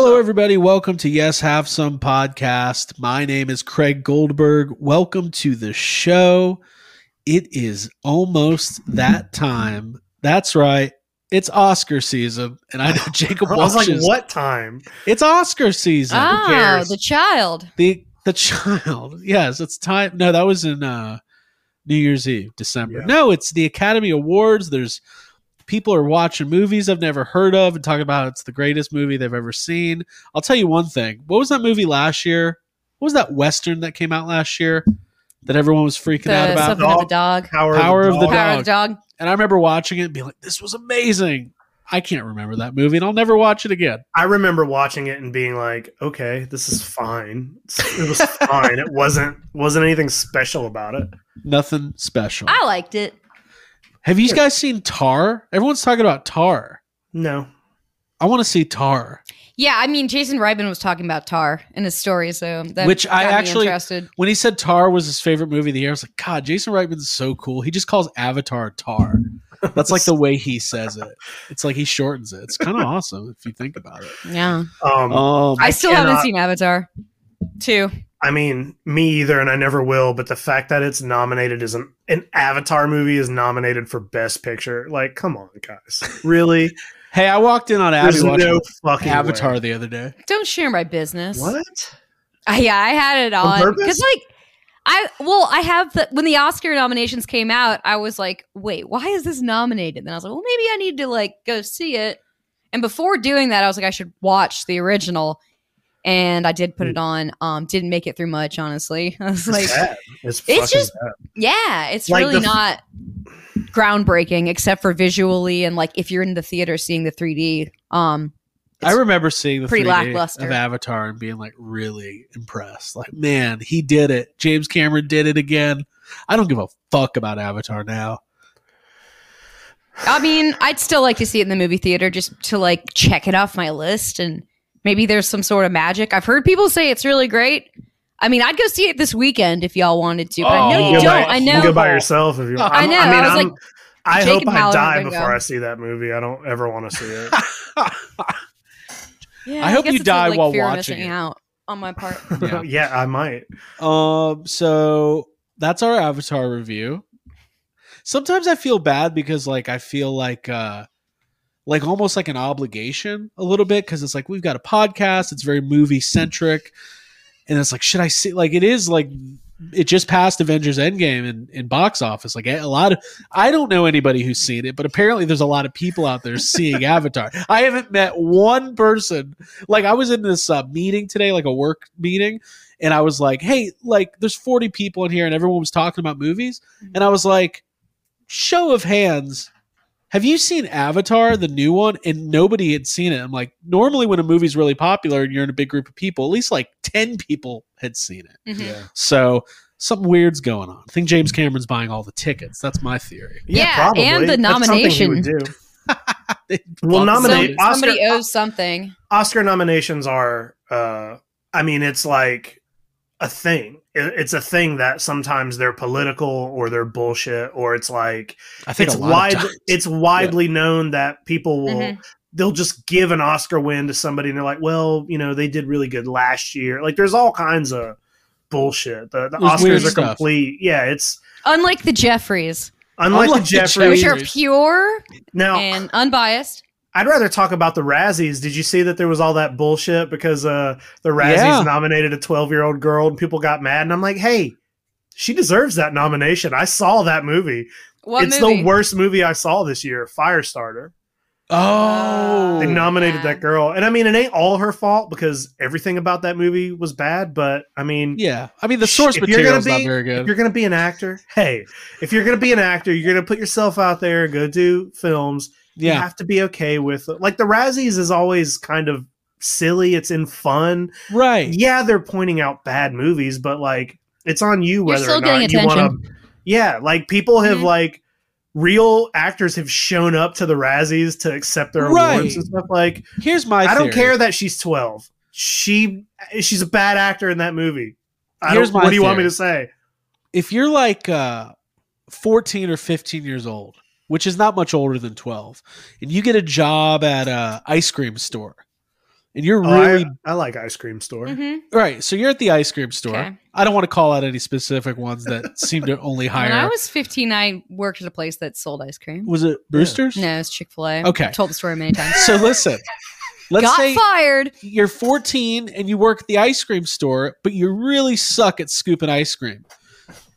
Hello, everybody. Welcome to Yes Have Some podcast. My name is Craig Goldberg. Welcome to the show. It is almost that time. That's right. It's Oscar season, and I know Jacob I was like, watches. what time? It's Oscar season. Oh, cares? the child. The the child. Yes, it's time. No, that was in uh New Year's Eve, December. Yeah. No, it's the Academy Awards. There's people are watching movies I've never heard of and talking about it's the greatest movie they've ever seen. I'll tell you one thing. What was that movie last year? What was that western that came out last year that everyone was freaking The, out about? something of the dog. Power, Power of the dog. Power of the dog. And I remember watching it and being like, "This was amazing." I can't remember that movie, and I'll never watch it again. I remember watching it and being like, okay, this is fine. It was fine. It wasn't wasn't anything special about it. Nothing special. I liked it. Have you guys seen Tar? Everyone's talking about Tar. No. I want to see Tar. Yeah, I mean, Jason Reitman was talking about Tar in his story, so that Which I got me actually- interested. When he said Tar was his favorite movie of the year, I was like, God, Jason Reitman's so cool. He just calls Avatar Tar. That's like the way he says it. It's like he shortens it. It's kind of awesome if you think about it. Yeah, Um, Um, I still haven't seen Avatar. Two. I mean, me either, and I never will. But the fact that it's nominated as an an Avatar movie is nominated for Best Picture, like, come on, guys, really? hey, I walked in on Abby There's watching no fucking Avatar way. the other day. Don't share my business. What? Uh, yeah, I had it On on purpose? because, like, I well, I have the when the Oscar nominations came out, I was like, wait, why is this nominated? Then I was like, well, maybe I need to like go see it. And before doing that, I was like, I should watch the original. And I did put Hmm. it on. Um, didn't make it through much, honestly. I was It's like. It's, It's just- bad. Yeah, it's Like really f- not groundbreaking except for visually and like if you're in the theater seeing the 3D. Um I remember seeing the pretty 3D lackluster. of Avatar and being like really impressed. Like, man, he did it. James Cameron did it again. I don't give a fuck about Avatar now. I mean, I'd still like to see it in the movie theater just to like check it off my list and maybe there's some sort of magic. I've heard people say it's really great. I mean, I'd go see it this weekend if y'all wanted to, but I know Oh, you You don't. by- I You know. can go by yourself if you want. I know, I mean, I was I'm, like, I Jake hope I die before go. I see that movie. I don't ever want to see it. Yeah, I hope guess you die like, while fear watching missing it. out on my part. Yeah. yeah, I might. Um, so that's our Avatar review. Sometimes I feel bad because like I feel like uh like almost like an obligation a little bit because it's like we've got a podcast, it's very movie centric, and it's like should I see like it is like it just passed Avengers Endgame in, in box office. Like a lot of I don't know anybody who's seen it, but apparently there's a lot of people out there seeing Avatar. I haven't met one person. Like I was in this uh, meeting today, like a work meeting, and I was like, "Hey, like there's 40 people in here, and everyone was talking about movies," and I was like, "Show of hands." Have you seen Avatar, the new one? And nobody had seen it. I'm like, normally when a movie's really popular and you're in a big group of people, at least like 10 people had seen it. Mhm. So something weird's going on. I think James Cameron's buying all the tickets. That's my theory. Yeah, and the That's something he would nomination. do. Well, Some- nominate Oscar. somebody owes something. Oscar nominations are. uh I mean, it's like a thing. It's a thing that sometimes they're political or they're bullshit or it's like I think it's wide. It's widely known that people will. Mhm. They'll just give an Oscar win to somebody, and they're like, "Well, you know, they did really good last year." Like, there's all kinds of bullshit. The, the Oscars are stuff. complete. Yeah, it's Unlike the Jeffries, unlike, Unlike the the Jeffrey. which are pure now, and unbiased. I'd rather talk about the Razzies. Did you see that there was all that bullshit because uh, the Razzies Yeah. nominated a 12 year old girl and people got mad? And I'm like, hey, she deserves that nomination. I saw that movie. What it's movie? the worst movie I saw this year, Firestarter. Oh, They nominated yeah. that girl. And I mean, it ain't all her fault because everything about that movie was bad. But I mean, yeah. I mean, the source if you're gonna material's not be- very if good. you're going to be an actor, hey, if you're going to be an actor, you're going to put yourself out there and go do films. You have to be okay with like the Razzies is always kind of silly. It's in fun. right. Yeah, they're pointing out bad movies, but like it's on you whether or not you want to. Yeah, like people have Mhm. like real actors have shown up to the Razzies to accept their Right. awards and stuff. Like Here's my. I don't care that she's twelve. She she's a bad actor in that movie. I Here's don't, my what do you want me to say? If you're like uh, 14 or 15 years old, which is not much older than 12, and you get a job at a ice cream store, and you're Oh, really I, I like ice cream store. Mhm. right. So you're at the ice cream store. Okay. I don't want to call out any specific ones that seem to only hire. When I was 15, I worked at a place that sold ice cream. was it Brewster's? No, it's Chick Fil A. Okay. I've told the story many times. So listen, let's Got say fired. you're 14 and you work at the ice cream store, but you really suck at scooping ice cream,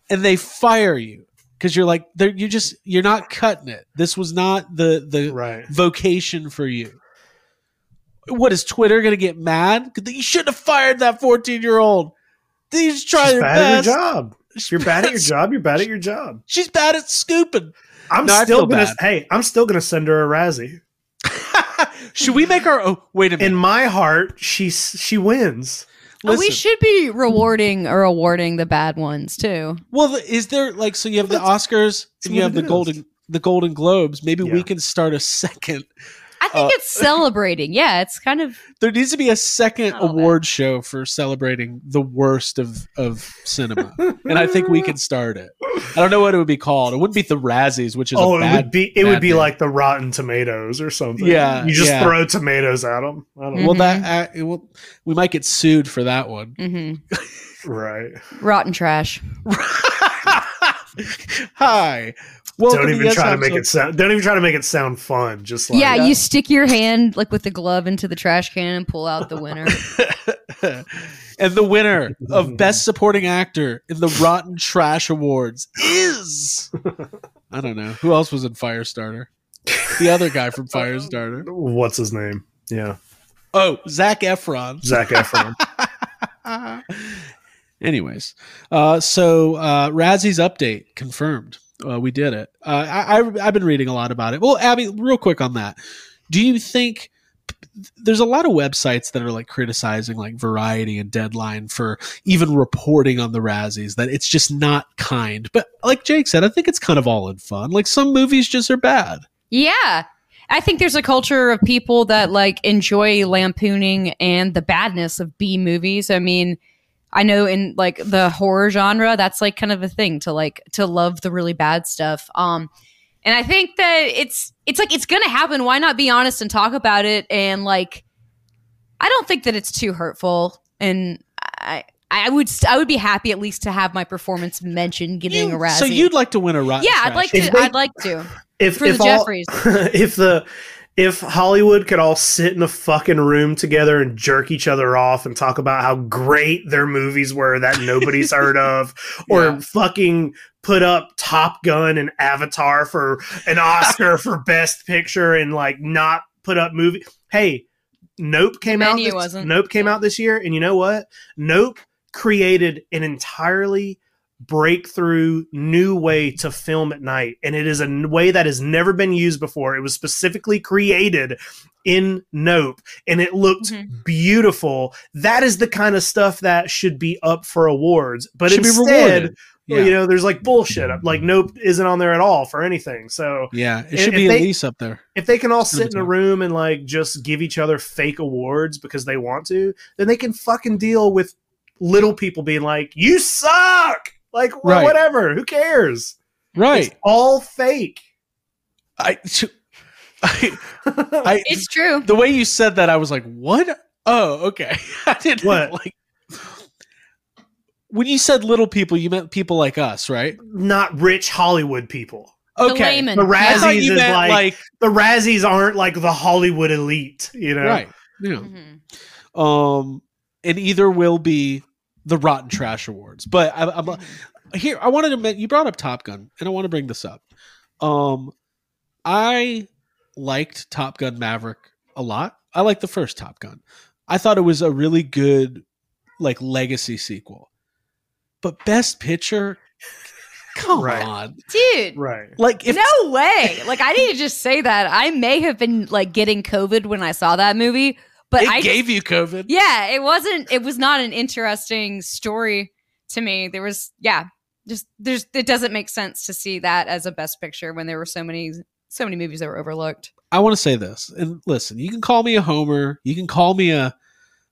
and they fire you because you're like you just you're not cutting it. This was not the the Right. vocation for you. What is Twitter going to get mad? You shouldn't have fired that 14 year old. They just try She's their bad best. at your job. You're bad at your job, you're bad at your job. She's bad at scooping. I'm No, still gonna bad. hey, I'm still gonna send her a Razzie. Should we make our? Oh, wait a minute. In my heart, she she wins. Oh, we should be rewarding or awarding the bad ones too. Well, is there like so you have the Oscars and you have the it is. Golden the Golden Globes? Maybe we can start a second. I think Uh, it's celebrating. Yeah, it's kind of There needs to be a second Not all award show for celebrating the worst of of cinema, and I think we can start it. I don't know what it would be called. It wouldn't be the Razzies, which is Oh, a it would be it would be name. like the Rotten Tomatoes or something. Yeah, you just yeah. throw tomatoes at them. I don't know. well, that uh, it will, we might get sued for that one. hmm Right. rotten trash. Hi. Welcome don't even Yes try to make it sound. Don't even try to make it sound fun. Just like yeah, you stick your hand like with the glove into the trash can and pull out the winner. and the winner of Best Supporting Actor in the Rotten Trash Awards is I don't know who else was in Firestarter. The other guy from Firestarter. what's his name? Yeah, Oh, Zac Efron. Zac Efron. Anyways, uh, so uh, Razzie's update confirmed. Uh, we did it. Uh, I, I, I've been reading a lot about it. Well, Abby, real quick on that. Do you think there's a lot of websites that are like criticizing like Variety and Deadline for even reporting on the Razzies that it's just not kind? But like Jake said, I think it's kind of all in fun. Like some movies just are bad. yeah. I think there's a culture of people that like enjoy lampooning and the badness of B movies. I mean, I know in like the horror genre, that's like kind of a thing to like to love the really bad stuff. Um and I think that it's it's like it's gonna happen. Why not be honest and talk about it? And like I don't think that it's too hurtful. And I I would st- I would be happy at least to have my performance mentioned getting You- a Razzie. so you'd like to win a Rotten yeah, I'd like to. they- I'd like to. If For if the all, Jeffries. if the if Hollywood could all sit in a fucking room together and jerk each other off and talk about how great their movies were that nobody's heard of, or Yeah. fucking put up Top Gun and Avatar for an Oscar for Best Picture and like not put up movie. Hey, Nope came out. This, wasn't. Nope came out this year, and you know what? Nope created an entirely breakthrough new way to film at night and it is a way that has never been used before it was specifically created in nope and it looked Mhm. beautiful that is the kind of stuff that should be up for awards but Should be instead Yeah. you know there's like bullshit like nope isn't on there at all for anything so yeah, it should if be at they- least up there. if they can all It's sit in a room and like just give each other fake awards because they want to, then they can fucking deal with little people being like, "You suck!" Like, well, Right. whatever. Who cares? Right. It's all fake. I, I, I, It's true. the way you said that, I was like, "What? Oh, okay." I didn't What? like when you said little people, you meant people like us, right? Not rich Hollywood people. Okay, layman. The Razzies you is meant like, like, the Razzies aren't like the Hollywood elite. You know, right, yeah. Mhm. Um, and either will be the Rotten Trash Awards, but I, I'm here. I wanted to. men- You brought up Top Gun, and I want to bring this up. Um, I liked Top Gun Maverick a lot. I liked the first Top Gun. I thought it was a really good, like legacy sequel. But Best Picture, come Right. on, Dude. right. like if no way. Like I need to just say that. I may have been like getting COVID when I saw that movie, but it I gave you COVID, Yeah, it wasn't it was not an interesting story to me. There was yeah, just there's it doesn't make sense to see that as a best picture when there were so many so many movies that were overlooked. I want to say this, and listen, you can call me a homer, you can call me a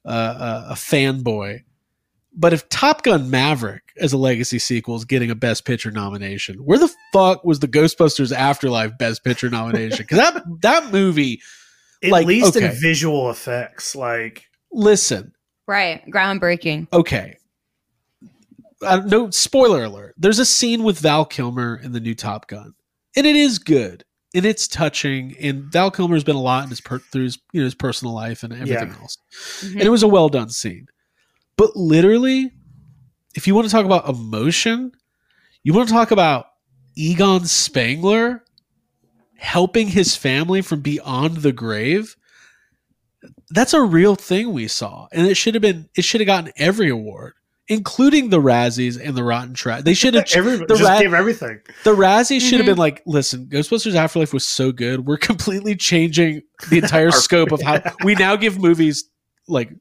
a, a, a fanboy, but if Top Gun Maverick as a legacy sequel is getting a Best Picture nomination, where the fuck was the Ghostbusters Afterlife Best Picture nomination? Because that that movie, At Like, least okay. in visual effects, like Listen, Right. Groundbreaking. okay. Uh, no spoiler alert. There's a scene with Val Kilmer in the new Top Gun, and it is good and it's touching. And Val Kilmer's been a lot in his per- through his you know his personal life and everything else, Mhm. and it was a well done scene. But literally, if you want to talk about emotion, you want to talk about Egon Spengler helping his family from beyond the grave. That's a real thing we saw, and it should have been. It should have gotten every award, including the Razzies and the Rotten Trash. They should have. everybody the just rat- give everything. The Razzies should have Mhm. been like, listen, Ghostbusters Afterlife was so good. We're completely changing the entire scope of how we now give movies like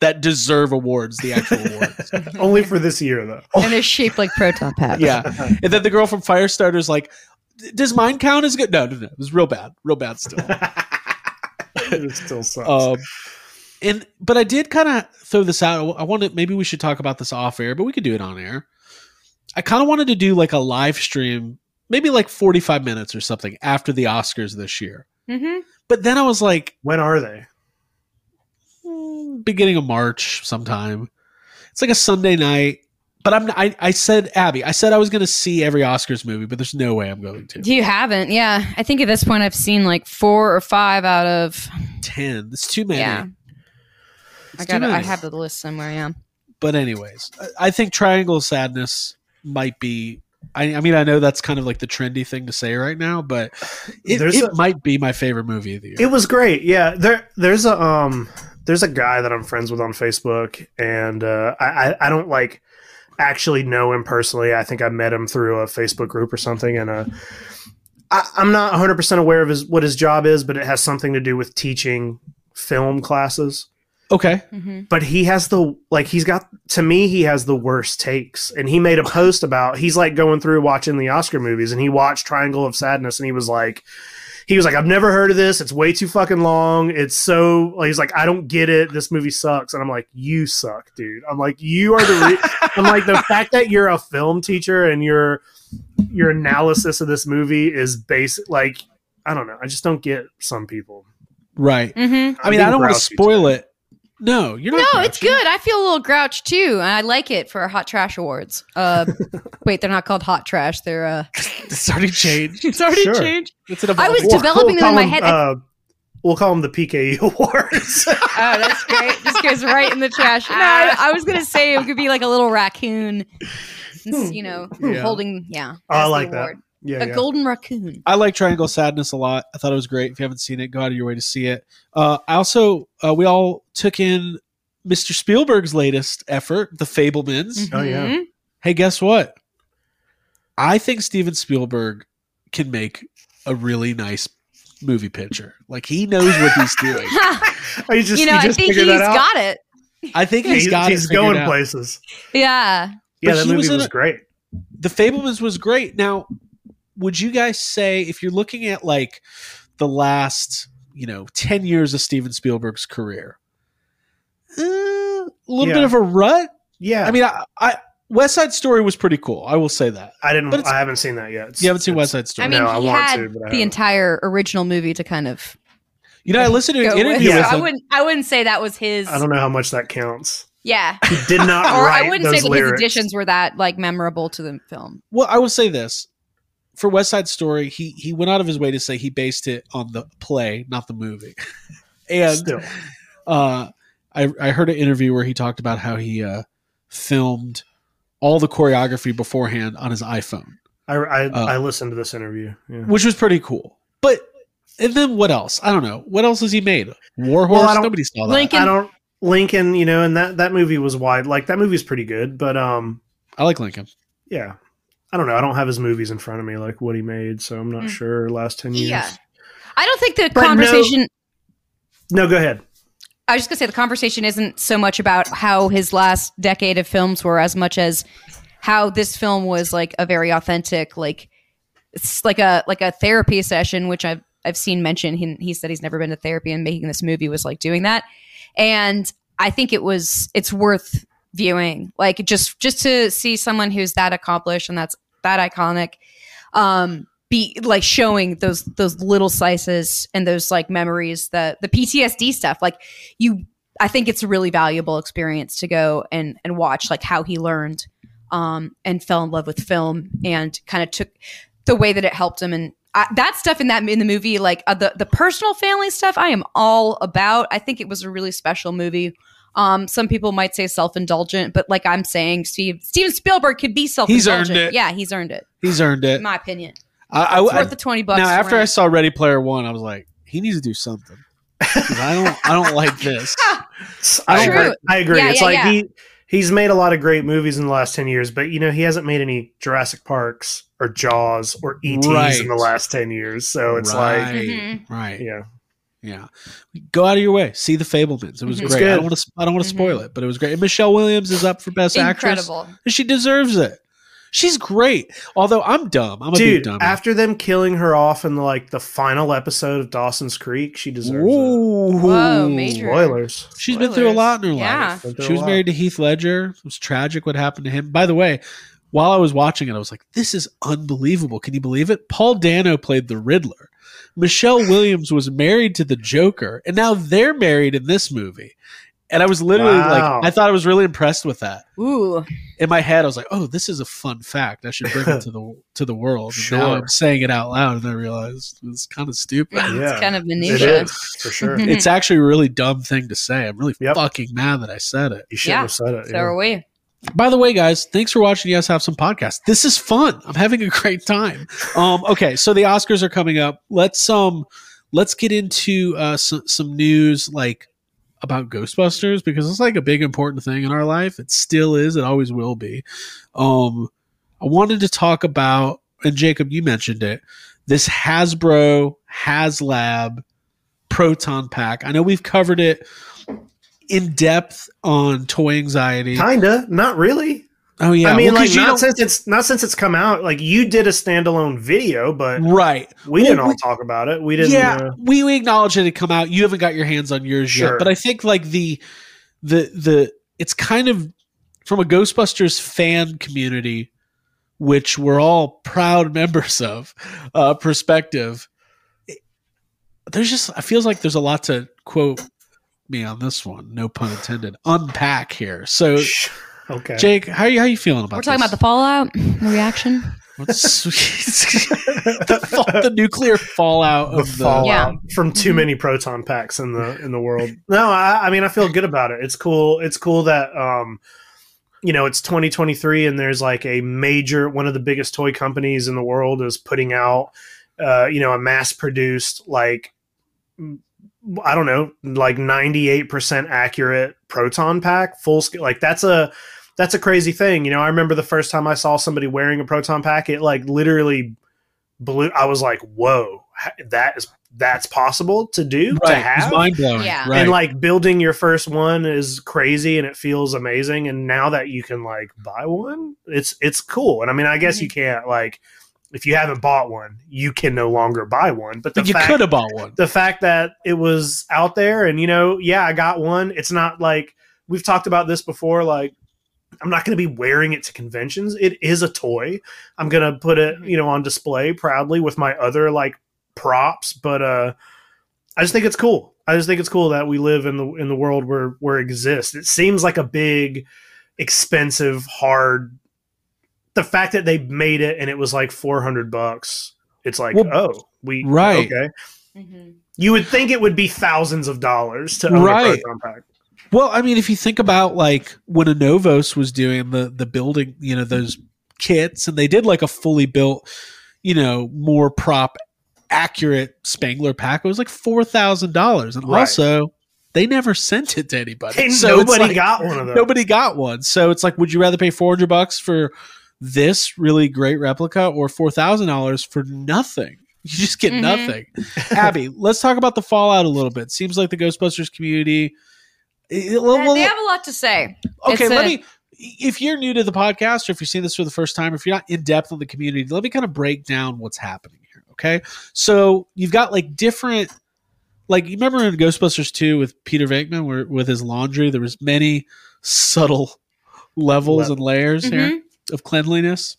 that deserve awards the actual awards. Only for this year though. And they're shaped like proton packs. yeah. And then the girl from Firestarter's like, does mine count as good? No, no, no. It was real bad. Real bad still. it still sucks. Um, and but I did kind of throw this out. I wanted maybe we should talk about this off air, but we could do it on air. I kind of wanted to do like a live stream, maybe like 45 minutes or something after the Oscars this year. Mm-hmm. But then I was like, when are they? mm, beginning of March sometime. It's like a Sunday night. But I'm I, I said Abby, I said I was going to see every Oscars movie, but there's no way I'm going to. You haven't, yeah. I think at this point I've seen like four or five out of. 10. It's too many. Yeah. It's I too got. I have the list somewhere. Yeah. but anyways, I- I think Triangle of Sadness might be. I, I mean, I know that's kind of like the trendy thing to say right now, but it, it a- might be my favorite movie of the year. It was great. Yeah, there there's a um there's a guy that I'm friends with on Facebook, and uh, I I- I don't like actually know him personally. I think I met him through a Facebook group or something, and uh, I, I'm not 100 percent aware of his what his job is, but it has something to do with teaching film classes. okay, Mm-hmm. But he has the like he's got to me he has the worst takes, and he made a post about he's like going through watching the Oscar movies, and he watched Triangle of Sadness, and he was like he was like, I've never heard of this. It's way too fucking long. It's so he's like, I don't get it. This movie sucks. And I'm like, you suck, dude. I'm like, you are the. Re-. I'm like, the fact that you're a film teacher and your your analysis of this movie is basic. Like, I don't know. I just don't get some people. right. Mm-hmm. I mean, I'm I being don't want to spoil today. it. No, you're not. No, it's good. I feel a little grouch too, and I like it for Hot Trash Awards. Uh, wait, they're not called Hot Trash. They're uh, It's already changed. it's already Sure. changed. It's an I was evolving- developing them in my head. Uh, we'll call them the PKE awards. Oh, that's great. This goes right in the trash. No, I, I was gonna say it could be like a little raccoon, you know, Yeah. holding yeah. Oh, I as the like that. award. Yeah, A yeah. golden raccoon. I like Triangle Sadness a lot. I thought it was great. If you haven't seen it, go out of your way to see it. Uh, I also uh, we all took in Mr. Spielberg's latest effort, The Fabelmans. Oh, yeah. Hey, guess what? I think Steven Spielberg can make a really nice movie picture. Like he knows what he's doing. Ha! Oh, you just, you know, you I think he's got it. I think he's He's, got he's it figured going places. Yeah. Yeah, that he was movie was a- great. The Fabelmans was great. Now, would you guys say if you're looking at like the last, you know, 10 years of Steven Spielberg's career, uh, a little Yeah. bit of a rut? Yeah, I mean, I, I West Side Story was pretty cool. I will say that. I didn't. I haven't seen that yet. It's- You haven't seen West Side Story. I mean, No, I he want had to, but I the haven't. entire original movie to kind of you know, I listened to an go with. interview So with I him. wouldn't. I wouldn't say that was his. I don't know how much that counts. Yeah. He did not or write I wouldn't those say that lyrics. his additions were that like memorable to the film. Well, I will say this. For West Side Story, he he went out of his way to say he based it on the play, not the movie. and Still, uh, I I heard an interview where he talked about how he uh, filmed all the choreography beforehand on his iPhone, I I, Uh, I listened to this interview. Yeah. which was pretty cool. But and then what else? I don't know. What else has he made? War Well, Horse. don't- Nobody saw that. Lincoln- I don't Lincoln, you know, and that that movie was wide. Like that movie's pretty good, but um, I like Lincoln. yeah, I don't know. I don't have his movies in front of me, like what he made, so I'm not Mm. sure. Last ten years. Yeah. I don't think the But no- conversation. No, go ahead. I was just gonna say the conversation isn't so much about how his last decade of films were as much as how this film was like a very authentic, like it's like a like a therapy session, which I've I've seen mentioned. He, he said he's never been to therapy, and making this movie was like doing that. And I think it was it's worth viewing, like just just to see someone who's that accomplished and that's that iconic. Um, be like showing those those little slices and those like memories that the PTSD stuff. Like you I think it's a really valuable experience to go and and watch like how he learned um and fell in love with film and kind of took the way that it helped him. And I, that stuff in that in the movie like uh, the the personal family stuff I am all about. I think it was a really special movie um, some people might say self-indulgent, but like I'm saying, Steve Steven Spielberg could be self-indulgent. earned it. Yeah, he's earned it. He's earned it. In my opinion, I, I, it's I- worth the twenty bucks. now after him. I saw Ready Player One, I was like, he needs to do something. I don't. I don't like this. I True. agree. I agree. Yeah, it's yeah, like yeah. he he's made a lot of great movies in the last ten years, but you know he hasn't made any Jurassic Parks or Jaws or ETs Right. in the last ten years. So it's like, right, Mhm. right, yeah, yeah. Go out of your way. See the Fabelmans. It was Mhm. Great. I don't want to. I don't want to spoil it, but it was great. And Michelle Williams is up for Best Actress. incredible. And she deserves it. She's great. Although I'm dumb. I'm a big dude. dumb. After them killing her off in the, like the final episode of Dawson's Creek, she deserves it. Whoa, major. Spoilers. She's been through a lot in her Yeah. life. She was lot. married to Heath Ledger. It was tragic what happened to him. By the way, while I was watching it, I was like, this is unbelievable. Can you believe it? Paul Dano played the Riddler. Michelle Williams was married to the Joker, and now they're married in this movie. And I was literally Wow. like, I thought I was really impressed with that. Ooh, In my head, I was like, "Oh, this is a fun fact. I should bring it to the to the world." And now I'm saying it out loud, and I realized it's kind of stupid. Yeah. it's kind of It minutia. is for sure. It's actually a really dumb thing to say. I'm really Yep. fucking mad that I said it. You shouldn't Yeah. have said it. So yeah. are we. By the way, guys, thanks for watching Yes Have Some Podcast. This is fun. I'm having a great time. Um, okay, so the Oscars are coming up. Let's um let's get into uh some, some news like about Ghostbusters because it's like a big important thing in our life. It still is. It always will be. Um, I wanted to talk about and Jacob, you mentioned it. This Hasbro HasLab Proton Pack. I know we've covered it in depth on toy anxiety. Kinda, not really. Oh yeah, I mean, Well, like not don't- since it's not since it's come out. Like you did a standalone video, but right. we Well, didn't all we- talk about it. We didn't. yeah, uh, we, we acknowledge it come out. You haven't got your hands on yours yet, but I think like the the the it's kind of from a Ghostbusters fan community, which we're all proud members of, uh, perspective. There's just I feels like there's a lot to quote me on this one, no pun intended, unpack here. So okay. Jake, how you how you feeling about? We're talking this? about the fallout reaction. What's the, fall- the nuclear fallout the of the fallout from too Mhm. many proton packs in the in the world. No, I, I mean I feel good about it. It's cool. It's cool that um, you know, it's 2023 and there's like a major one of the biggest toy companies in the world is putting out uh, you know, a mass produced like I don't know, like 98% accurate proton pack, full scale. Like that's a that's a crazy thing. You know, I remember the first time I saw somebody wearing a proton pack, it like literally blew I was like, "Whoa, that is that's possible to do to right, have." it's mind blowing. Yeah. right. And like building your first one is crazy and it feels amazing and now that you can like buy one, it's it's cool. And I mean, I guess you mm-hmm. can't like if you haven't bought one, you can no longer buy one. But the but you fact could have bought one. the fact that it was out there and you know yeah i got one. It's not like we've talked about this before like i'm not going to be wearing it to conventions. It is a toy. I'm going to put it you know on display proudly with my other like props. But uh i just think it's cool. I just think it's cool that we live in the in the world where where it exists. It seems like a big expensive hard the fact that they made it and it was like 400 bucks it's like Well, oh we right. okay Mhm. you would think it would be thousands of dollars to own Right. a proton pack. Well, I mean, if you think about like when Anovos was doing the the building, you know, those kits, and they did like a fully built, you know, more prop accurate Spengler pack, it was like four thousand dollars, and Right. also they never sent it to anybody. And so nobody like- got one of those. nobody got one. So it's like, would you rather pay four hundred bucks for this really great replica or four thousand dollars for nothing? You just get Mhm. nothing. Abby, let's talk about the fallout a little bit. Seems like the Ghostbusters community. it- well, They- well, they have a lot to say. okay, it's let a- me. If you're new to the podcast, or if you're seeing this for the first time, if you're not in depth on the community, let me kind of break down what's happening here. Okay, so you've got like different, like you remember in Ghostbusters two with Peter Venkman, where with his laundry, there was many subtle levels Level. and layers here Mhm. Of cleanliness.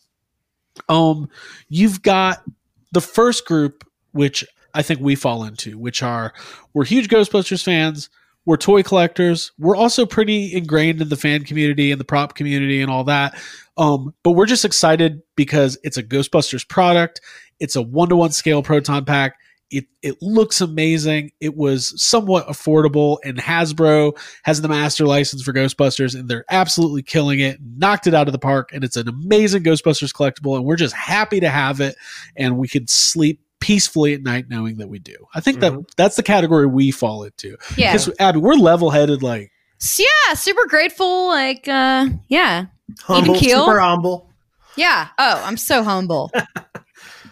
Um, you've got the first group, which I think we fall into, which are we're huge Ghostbusters fans, we're toy collectors, we're also pretty ingrained in the fan community and the prop community and all that. Um, but we're just excited because it's a Ghostbusters product. It's a one to one scale proton pack. It it looks amazing. It was somewhat affordable, and Hasbro has the master license for Ghostbusters, and they're absolutely killing it. Knocked it out of the park, and it's an amazing Ghostbusters collectible, and we're just happy to have it, and we can sleep peacefully at night knowing that we do. I think Mhm. that that's the category we fall into. Yeah. Because Abby, we're level headed. Like, yeah, super grateful. Like, uh, yeah, Humble, keel? super humble. yeah. Oh, I'm so humble.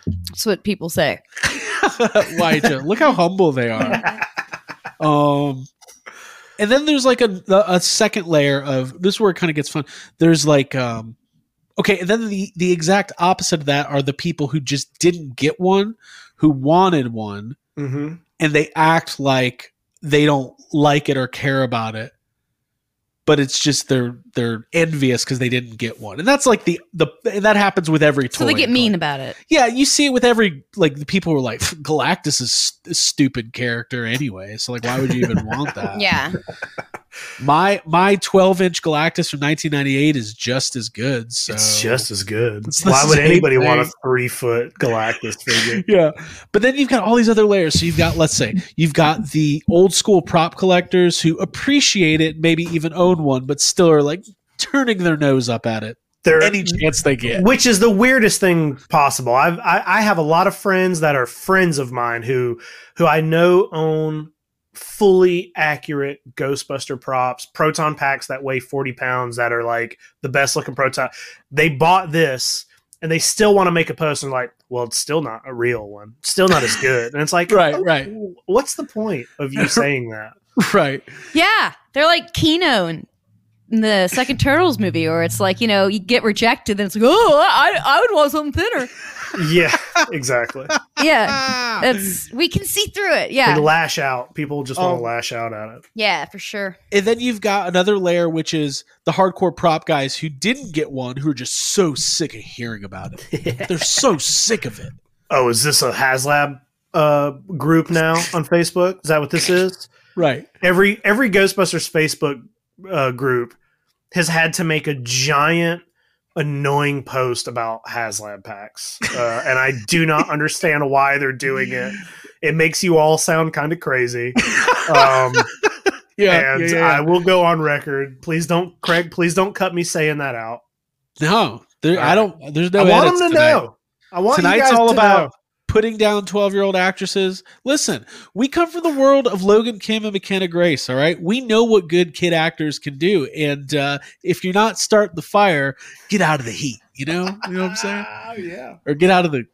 That's what people say. why? Look how humble they are. Um, and then there's like a a second layer of this is where it kind of gets fun. There's like um, okay, and then the the exact opposite of that are the people who just didn't get one, who wanted one, hmm and they act like they don't like it or care about it but it's just they're they're envious because they didn't get one and that's like the the that happens with every toy So they get mean collecting. about it. yeah you see it with every like the people who are like galactus is st- stupid character anyway so like why would you even want that Yeah. My my 12 inch galactus from 1998 is just as good so It's just as good. Why would anybody want a three foot Galactus figure? yeah but then you've got all these other layers so you've got let's say you've got the old school prop collectors who appreciate it maybe even own one but still are like turning their nose up at it There, any chance they get which is the weirdest thing possible. I've, I I have a lot of friends that are friends of mine who who I know own fully accurate Ghostbuster props, proton packs that weigh forty pounds that are like the best looking proton. They bought this and they still want to make a post and like, well, it's still not a real one, still not as good. And it's like, Right, oh, right. What's the point of you saying that? right Yeah. They're like Keno in in the second Turtles movie, or it's like, you know, you get rejected, and it's like, oh, I, I would want something thinner. Yeah, exactly. Yeah. It's we can see through it. They Yeah. lash out. People just want Um, to lash out at it. Yeah, for sure. and then you've got another layer which is the hardcore prop guys who didn't get one who are just so sick of hearing about it they're so sick of it Oh, is this a HasLab uh, group now on Facebook? Is that what this is? right Every every Ghostbusters Facebook uh, group has had to make a giant annoying post about HasLab packs, uh, and I do not understand why they're doing it. It makes you all sound kind of crazy. Um, yeah, and yeah, yeah, I will go on record. Please don't, Craig. Please don't cut me saying that out. no there, i don't there's no I want them to tonight. know. I want you tonight's all to about know. Putting down 12 year old actresses listen we come from the world of logan kim and mckenna grace all right we know what good kid actors can do and uh, if you're not starting the fire get out of the heat you know you know what i'm saying Ah, yeah. or get out of the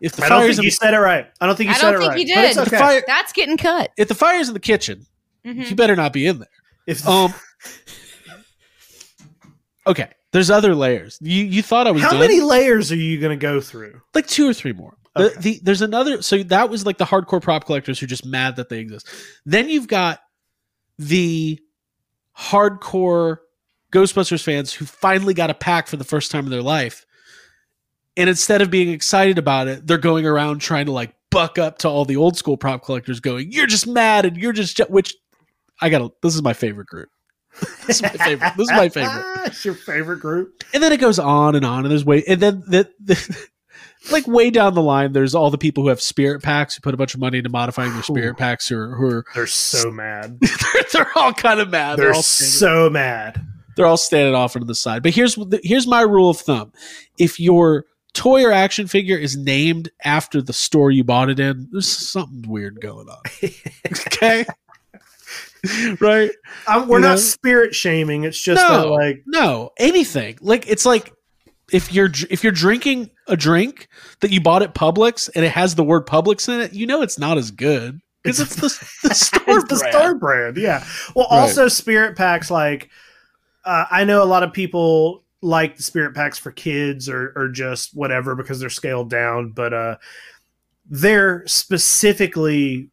if the I don't fire's think you the, said it right. I don't think you I said it right. I don't it think right. you But it's did. the okay. fire That's getting cut. if the fire's in the kitchen Mhm. you better not be in there If um okay there's other layers you you thought i was how done? many layers are you going to go through? like two or three more. The, Okay. the there's another so that was like the hardcore prop collectors who are just mad that they exist. Then you've got the hardcore Ghostbusters fans who finally got a pack for the first time in their life. And instead of being excited about it, they're going around trying to like buck up to all the old school prop collectors going, "You're just mad and you're just je-" which I got to this is my favorite group. this is my favorite. This is my favorite it's your favorite group. and then it goes on and on and there's way and then the, the like way down the line there's all the people who have spirit packs who put a bunch of money into modifying their spirit packs who are, who are They're so mad. they're, they're all kind of mad they're, They're all so mad. they're all standing off into the side but here's here's my rule of thumb if your toy or action figure is named after the store you bought it in there's something weird going on okay right I'm, we're You not know? spirit shaming. It's just No. that like No, anything. Like it's like if you're if you're drinking a drink that you bought at Publix and it has the word Publix in it, you know it's not as good because it's the, the store it's the brand. store brand. Yeah. Well, Right. also spirit packs. Like uh, I know a lot of people like the spirit packs for kids or or just whatever because they're scaled down, but uh, they're specifically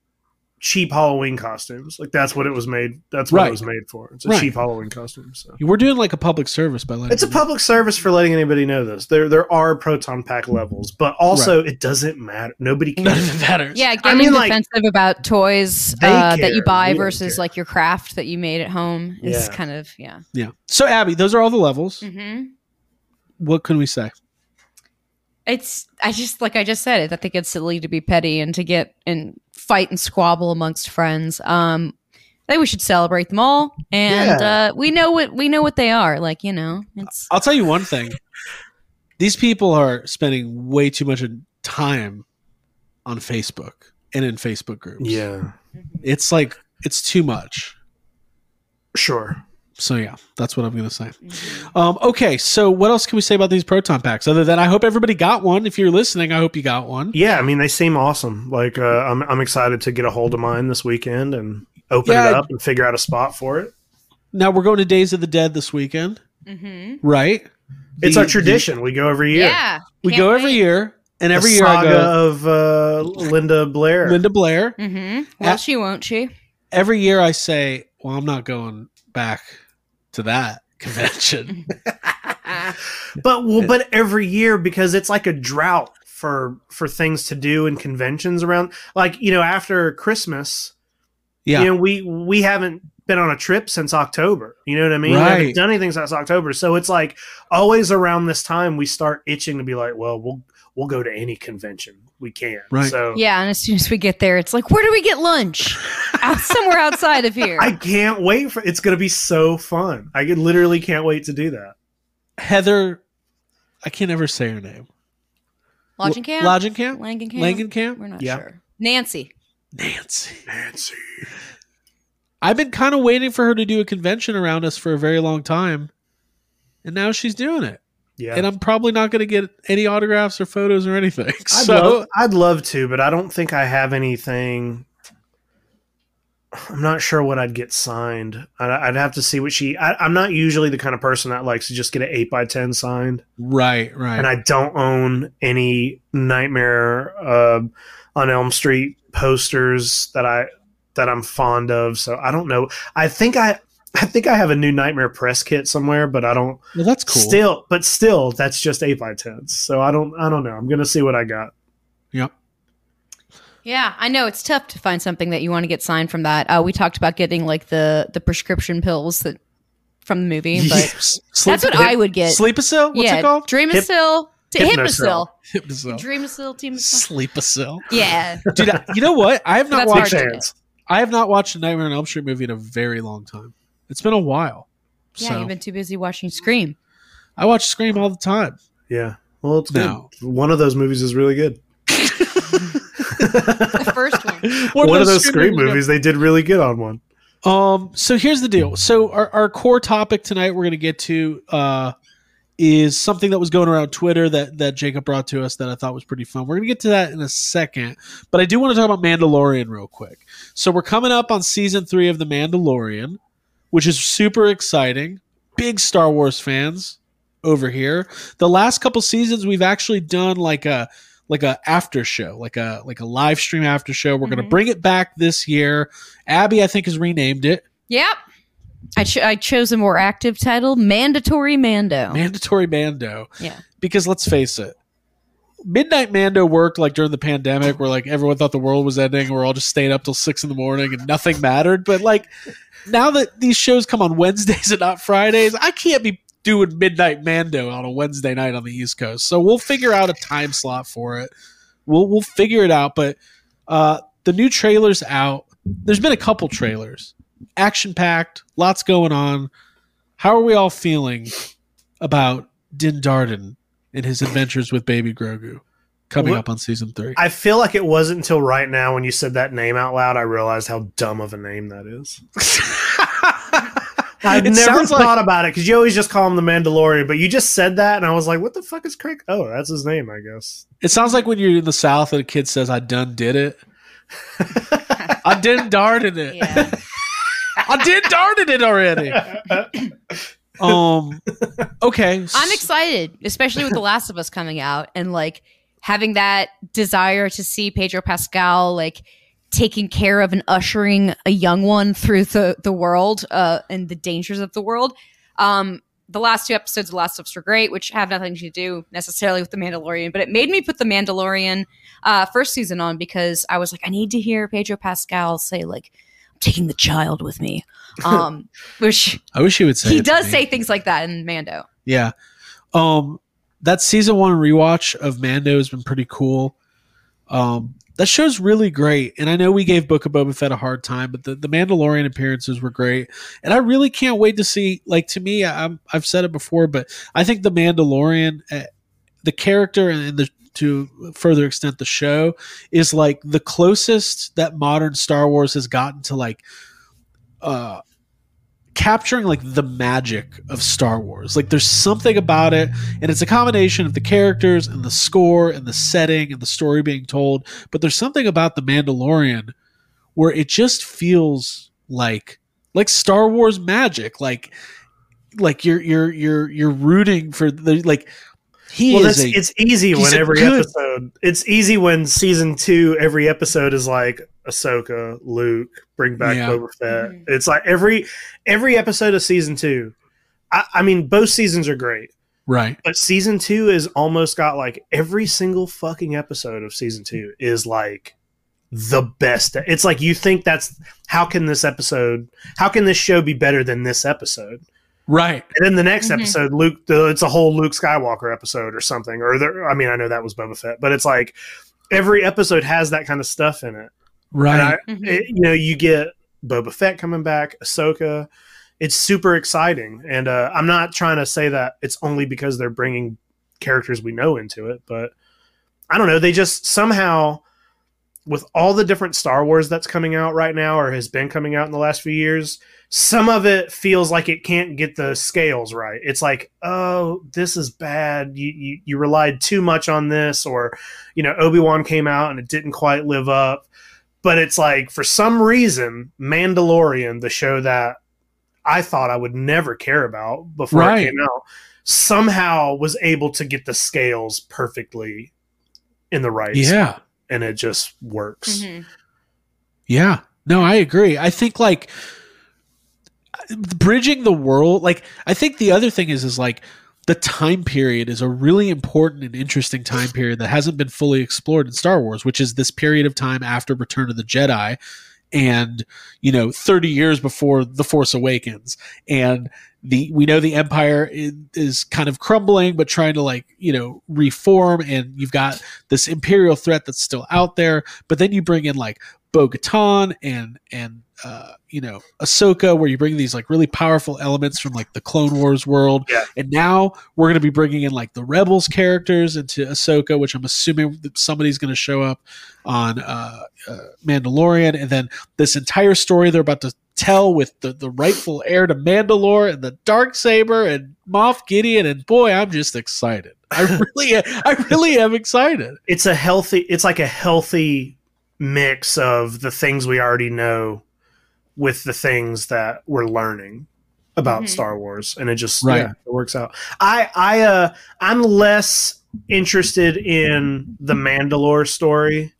cheap Halloween costumes. Like that's what it was made. That's what Right. it was made for. It's a Right. cheap Halloween costume. So We're doing like a public service by letting it's a know. public service for letting anybody know this. There there are proton pack levels, but also it doesn't matter. Nobody None cares. of it matters. Yeah, I getting mean, like, defensive about toys uh, that you buy We versus like your craft that you made at home is Yeah. kind of yeah. Yeah. So Abby, those are all the levels. hmm What can we say? It's I just like I just said it. I think it's silly to be petty and to get and fight and squabble amongst friends. Um, I think we should celebrate them all, and Yeah. uh, we know what we know what they are. Like you know, it's I'll tell you one thing. These people are spending way too much time on Facebook and in Facebook groups. Yeah, It's like it's too much. sure. So yeah, that's what I'm gonna say. Um, okay, so what else can we say about these proton packs? Other than I hope everybody got one. If you're listening, I hope you got one. Yeah, I mean they seem awesome. Like uh, I'm I'm excited to get a hold of mine this weekend and open Yeah. it up and figure out a spot for it. Now we're going to Days of the Dead this weekend, Mhm. right? It's The- our tradition. we go every year. yeah. We can't go every wait. year, and The every year I go. of uh, Linda Blair. Linda Blair. Mhm. Well, Uh, she won't. She. Every year I say, "Well, I'm not going back to that convention." but well, but every year because it's like a drought for for things to do and conventions around. Like you know, after Christmas, yeah, you know, we we haven't been on a trip since October. You know what I mean? We Right. haven't done anything since October. So it's like always around this time we start itching to be like, well, we'll we'll go to any convention we can. Right. So Yeah, and as soon as we get there, it's like, where do we get lunch? Out somewhere outside of here. I can't wait for it's gonna be so fun. I literally can't wait to do that. Heather. I can't ever say her name. Lodging camp. Lodging camp. Langan camp. Langan camp. We're not Yeah. sure. Nancy. Nancy. Nancy. I've been kind of waiting for her to do a convention around us for a very long time, and now she's doing it. Yeah. And I'm probably not going to get any autographs or photos or anything. I'd, so love, I'd love to, but I don't think I have anything. I'm not sure what I'd get signed. I'd, I'd have to see what she. I, I'm not usually the kind of person that likes to just get an eight by ten signed, right, right. and I don't own any Nightmare uh, on Elm Street posters that I that I'm fond of. So I don't know. I think I. I think I have a new Nightmare press kit somewhere, but I don't. well, that's cool. Still, but still, that's just eight by tens. So I don't. I don't know. I'm gonna see what I got. yep. Yeah, I know it's tough to find something that you want to get signed from that. Uh, we talked about getting like the the prescription pills that from the movie, but S- sleep, that's what I would get. Sleepacil? What's yeah, it called? Dreamacil, to Hypnocil. Hypnocil, Hypnocil. Dreamacil, Teamacil. Sleepacil. Yeah, Dude, I- you know what? I have not watched. hard to Chance. I have not watched a Nightmare on Elm Street movie in a very long time. It's been a while. yeah. so You've been too busy watching Scream. I watch Scream all the time. Yeah. Well, it's good. One of those movies is really good. The first one. One, one of those Scream movies- movies, they did really good on one. Um, so here's the deal. So our, our core topic tonight we're gonna get to uh is something that was going around Twitter that that Jacob brought to us that I thought was pretty fun. We're gonna get to that in a second, but I do want to talk about Mandalorian real quick. So we're coming up on season three of The Mandalorian, which is super exciting. Big Star Wars fans over here. The last couple seasons we've actually done like a like a after show, like a like a live stream after show. We're gonna Mhm. bring it back this year. Abby, I think, has renamed it. Yep. I, cho- I chose a more active title, Mandatory Mando. Mandatory Mando. Yeah. Because let's face it, Midnight Mando worked like during the pandemic where like everyone thought the world was ending. We're all just staying up till six in the morning and nothing mattered. But like now that these shows come on Wednesdays and not Fridays, I can't be doing Midnight Mando on a Wednesday night on the East Coast. So we'll figure out a time slot for it. We'll we'll figure it out. But uh the new trailer's out. There's been a couple trailers. Action packed, lots going on. How are we all feeling about Din Djarin and his adventures with Baby Grogu coming What- up on season three? I feel like it wasn't until right now when you said that name out loud, I realized how dumb of a name that is. I've It never sounds like- thought about it because you always just call him the Mandalorian, but you just said that, and I was like, "What the fuck is Craig?" Oh, that's his name, I guess. It sounds like when you're in the South and a kid says, "I done did it." I did darted it. Yeah. I did darted it already. Um. Okay. I'm excited, especially with The Last of Us coming out and like having that desire to see Pedro Pascal like taking care of and ushering a young one through the the world uh, and the dangers of the world. Um, the last two episodes of Last of Us were great, which have nothing to do necessarily with the Mandalorian, but it made me put the Mandalorian uh, first season on because I was like, I need to hear Pedro Pascal say like, "I'm taking the child with me," um, which I wish he would say. he does say things like that in Mando. Yeah. Um that season one rewatch of Mando has been pretty cool. Um that show's really great. And I know we gave Book of Boba Fett a hard time, but the, the Mandalorian appearances were great. And I really can't wait to see like to me, I'm, I've said it before, but I think the Mandalorian uh, the character and the to further extent the show is like the closest that modern Star Wars has gotten to like uh capturing like the magic of Star Wars. Like there's something about it and it's a combination of the characters and the score and the setting and the story being told, but there's something about the Mandalorian where it just feels like like Star Wars magic, like like you're you're you're you're rooting for the like he well, is that's, a it's easy when every good- episode. It's easy when season two, every episode is like Ahsoka, Luke, bring back Yeah. Boba Fett. Mhm. It's like every every episode of season two. I, I mean, both seasons are great, right. but season two is almost got like every single fucking episode of season two is like the best. It's like you think that's how can this episode, how can this show be better than this episode? Right. And then the next Mhm. episode, Luke, the, it's a whole Luke Skywalker episode or something. Or there, I mean, I know that was Boba Fett, but it's like every episode has that kind of stuff in it. Right. And I, Mhm. it- you know, you get Boba Fett coming back, Ahsoka. It's super exciting, and uh, I'm not trying to say that it's only because they're bringing characters we know into it, but I don't know. They just somehow, with all the different Star Wars that's coming out right now or has been coming out in the last few years, some of it feels like it can't get the scales right. It's like, oh, this is bad. You you, you relied too much on this, or you know, Obi Wan came out and it didn't quite live up. But it's like for some reason, Mandalorian, the show that I thought I would never care about before Right. it came out, somehow was able to get the scales perfectly in the right Yeah. spot, and it just works. Mhm. Yeah. No, I agree. I think like bridging the world like I think the other thing is is like the time period is a really important and interesting time period that hasn't been fully explored in Star Wars, which is this period of time after Return of the Jedi and you know 30 years before The Force Awakens and the we know the empire is, is kind of crumbling but trying to like you know reform and you've got this imperial threat that's still out there but then you bring in like Bo-Katan and and uh, you know Ahsoka, where you bring these like really powerful elements from like the Clone Wars world, Yeah. and now we're going to be bringing in like the Rebels characters into Ahsoka, which I'm assuming that somebody's going to show up on uh, uh, Mandalorian, and then this entire story they're about to tell with the the rightful heir to Mandalore and the dark saber and Moff Gideon, and boy, I'm just excited. I really, I really am excited. It's a healthy. It's like a healthy mix of the things we already know with the things that we're learning about Mhm. Star Wars, and it just Right. yeah, it works out. I I uh I'm less interested in the Mandalore story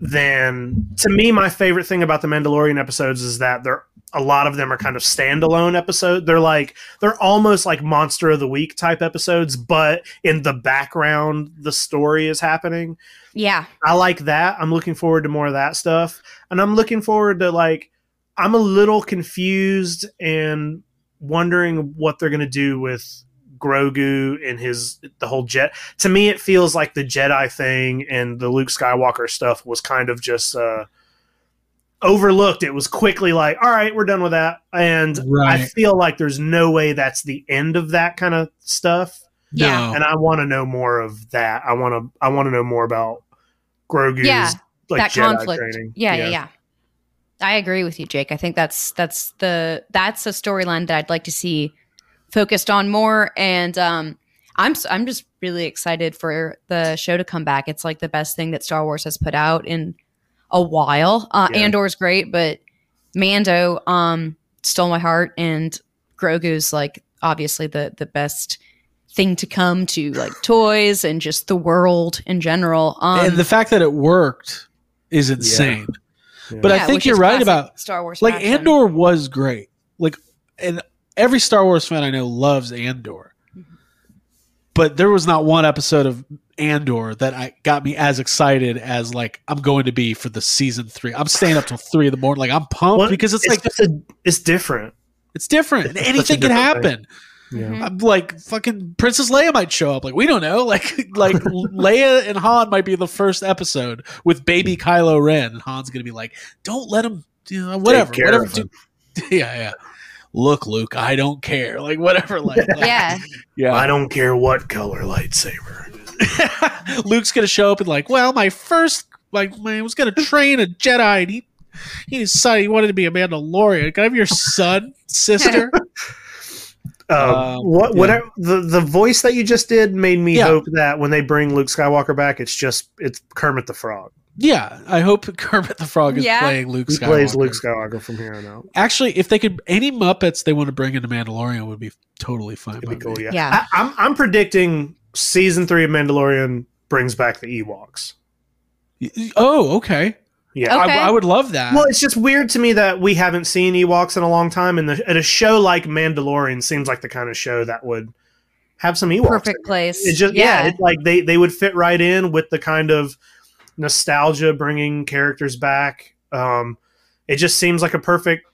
than to me my favorite thing about the Mandalorian episodes is that they're a lot of them are kind of standalone episodes They're like they're almost like monster of the week type episodes, but in the background the story is happening. Yeah. I like that. I'm looking forward to more of that stuff. And I'm looking forward to like I'm a little confused and wondering what they're going to do with Grogu and his the whole jet. To me it feels like the Jedi thing and the Luke Skywalker stuff was kind of just uh overlooked. It was quickly like, "All right, we're done with that." And I feel like there's no way that's the end of that kind of stuff Yeah. No. and I want to know more of that. I want to I want to know more about Grogu's Yeah, like that Jedi conflict. training. Yeah, yeah, yeah. I agree with you, Jake. I think that's that's the that's a storyline that I'd like to see focused on more. And um, I'm s- I'm just really excited for the show to come back. It's like the best thing that Star Wars has put out in a while. Uh, Yeah. Andor's great, but Mando um, stole my heart, and Grogu's like obviously the the best thing to come to like toys and just the world in general. Um, and the fact that it worked is insane. Yeah. But I think you're right about Star Wars. like fashion. Andor was great. Like and every Star Wars fan I know loves Andor. Mm-hmm. But there was not one episode of Andor that I got me as excited as like I'm going to be for the season three. I'm staying up till three in the morning. Like I'm pumped Well, because it's, it's like a, it's different. it's different. it's Anything can different thing. happen. Yeah. Mhm. I'm like fucking Princess Leia might show up. Like we don't know. Like like Leia and Han might be the first episode with baby Kylo Ren, and Han's gonna be like, "Don't let him, you know, whatever, care whatever." of Do- yeah, yeah. Look, Luke, I don't care. Like whatever. Like, like Yeah. yeah. I don't care what color lightsaber. Luke's gonna show up and like, well, my first like man was gonna train a Jedi, and he he decided he wanted to be a Mandalorian. Can I have your son, sister? Uh, Um, what yeah. whatever the the voice that you just did made me Yeah. hope that when they bring Luke Skywalker back, it's just it's Kermit the Frog. Yeah, I hope Kermit the Frog is Yeah. playing Luke He Skywalker. plays Luke Skywalker from here on out. Actually, if they could, any Muppets they want to bring into Mandalorian would be totally fine. It'd by be cool. me. Yeah, Yeah. I, I'm I'm predicting season three of Mandalorian brings back the Ewoks. Oh, okay. Yeah. Okay. I, I would love that. Well, it's just weird to me that we haven't seen Ewoks in a long time, and, the, and a show like Mandalorian seems like the kind of show that would have some Ewoks. Perfect in it. place. It's just yeah, yeah. it's like they they would fit right in with the kind of nostalgia bringing characters back. Um, it just seems like a perfect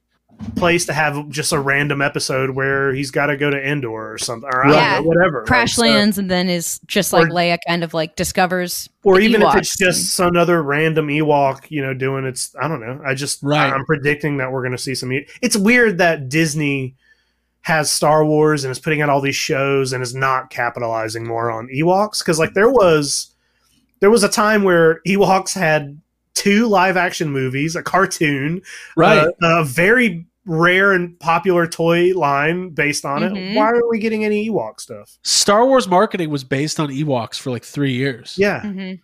place to have just a random episode where he's got to go to Endor or something, or I don't Yeah. know, whatever. Crash Like, so- lands and then is just like Or- Leia kind of like discovers or the even if it's Ewoks. just some other random Ewok, you know, doing its. I don't know. I just Right. I'm predicting that we're going to see some. It's weird that Disney has Star Wars and is putting out all these shows and is not capitalizing more on Ewoks because like there was there was a time where Ewoks had two live action movies, a cartoon, right. uh, a very rare and popular toy line based on it. Mhm. Why are we getting any Ewok stuff? Star Wars marketing was based on Ewoks for like three years. Yeah, Mhm.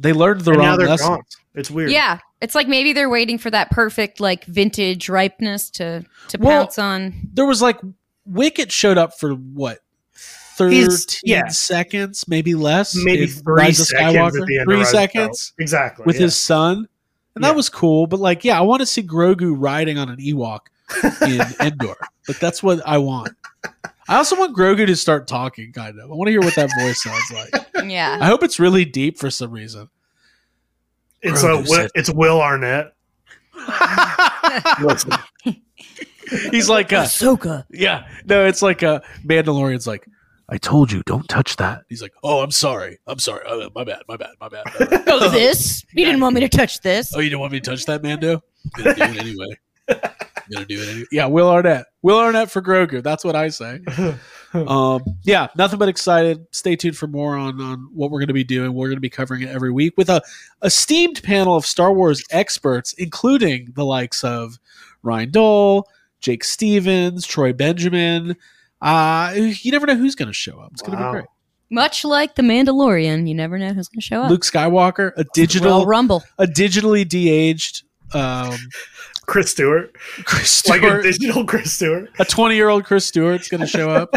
They learned the and wrong lesson. gone. It's weird. Yeah, it's like maybe they're waiting for that perfect like vintage ripeness to to Well, pounce on. There was like Wicket showed up for what? Thirteen yeah. seconds, maybe less. maybe three seconds Skywalker. at the end. Three of Rise seconds Skywalker. exactly with yeah. his son, and Yeah. that was cool. But like, yeah, I want to see Grogu riding on an Ewok in Endor. Like that's what I want. I also want Grogu to start talking. Kind of. I want to hear what that voice sounds like. Yeah. I hope it's really deep for some reason. It's a Grogu Wi- said- it's Will Arnett. He's like, uh, Ahsoka. yeah, no, it's like a Mandalorian's like, I told you, don't touch that. He's like, oh, I'm sorry, I'm sorry, oh, my bad, my bad, my bad. my bad." Oh, this? You didn't want me to touch this. oh, you didn't want me to touch that, Mando? I'm gonna do it anyway. I'm gonna do it anyway. Yeah, Will Arnett, Will Arnett for Grogu. That's what I say. um, yeah, nothing but excited. Stay tuned for more on on what we're going to be doing. We're going to be covering it every week with a esteemed panel of Star Wars experts, including the likes of Ryan Dole, Jake Stevens, Troy Benjamin. Uh, you never know who's going to show up. It's going to be great. Much like the Mandalorian, you never know who's going to show up. Luke Skywalker, a Royal digital, Rumble. a digitally de-aged um, Chris Stewart, Chris like a digital Chris Stewart. a 20 year old Chris Stewart's going to show up.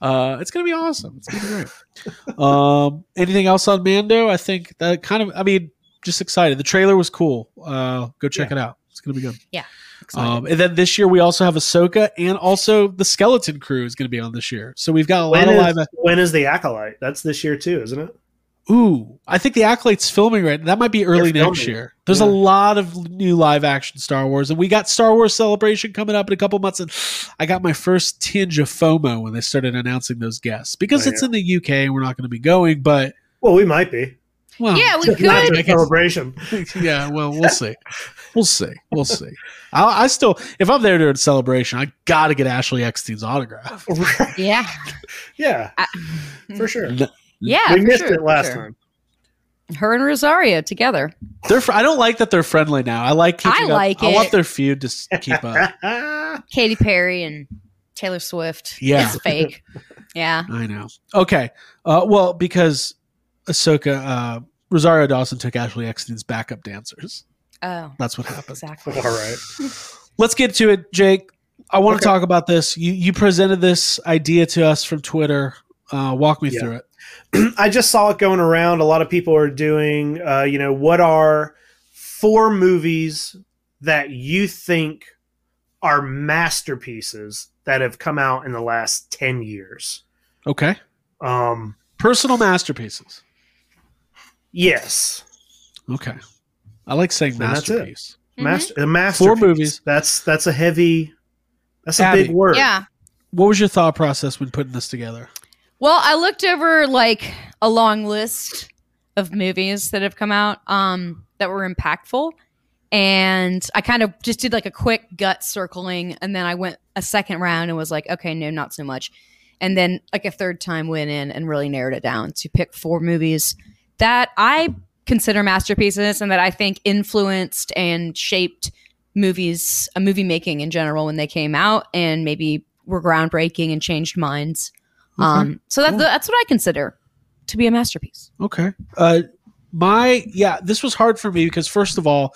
uh, it's going to be awesome. It's going to be great. Um, anything else on Mando? I think that kind of, I mean, just excited. The trailer was cool. Uh, go check it out. It's going to be good. Excited. Um, and then this year we also have Ahsoka and also the Skeleton Crew is going to be on this year. So we've got a lot When of live. when is the acolyte? That's this year too, isn't it? Ooh, I think the Acolyte's filming right. That might be early They're next filming. year. There's Yeah. a lot of new live action Star Wars, and we got Star Wars Celebration coming up in a couple months. And I got my first tinge of FOMO when they started announcing those guests because Oh, it's in the UK and we're not going to be going. But Well, we might be. Well, yeah, we Not could. a I guess- celebration. yeah. Well, we'll see. We'll see. We'll see. I, I still, if I'm there during celebration, I got to get Ashley Eckstein's autograph. Yeah. yeah, I- for sure. Yeah. we missed sure, it last sure. time. Her and Rosario together. They're. fr- I don't like that they're friendly now. I like. I keeping up- like I want their feud to s- keep up. Katy Perry and Taylor Swift. Yeah. It's fake. Yeah. I know. Okay. Uh, well, because Ahsoka, uh, Rosario Dawson took Ashley Eckstein's backup dancers. Oh, That's what happened. exactly. All right. Let's get to it, Jake. I want Okay. to talk about this. You you presented this idea to us from Twitter. Uh, walk me Yeah. through it. I just saw it going around. A lot of people are doing, uh, you know, what are four movies that you think are masterpieces that have come out in the last 10 years? Okay. Um, Personal masterpieces. Yes. Okay. I like saying And that's it. masterpiece. Mhm. Master, a masterpiece. movies. That's that's a heavy. That's a big word. Yeah. What was your thought process when putting this together? Well, I looked over like a long list of movies that have come out um, that were impactful. And I kind of just did like a quick gut circling. And then I went a second round and was like, okay, no, not so much. And then like a third time went in and really narrowed it down to pick four movies that I consider masterpieces and that I think influenced and shaped movies, a movie making in general when they came out and maybe were groundbreaking and changed minds. Um, so that's Cool. that's what I consider to be a masterpiece. Okay. Uh, my yeah, this was hard for me because first of all,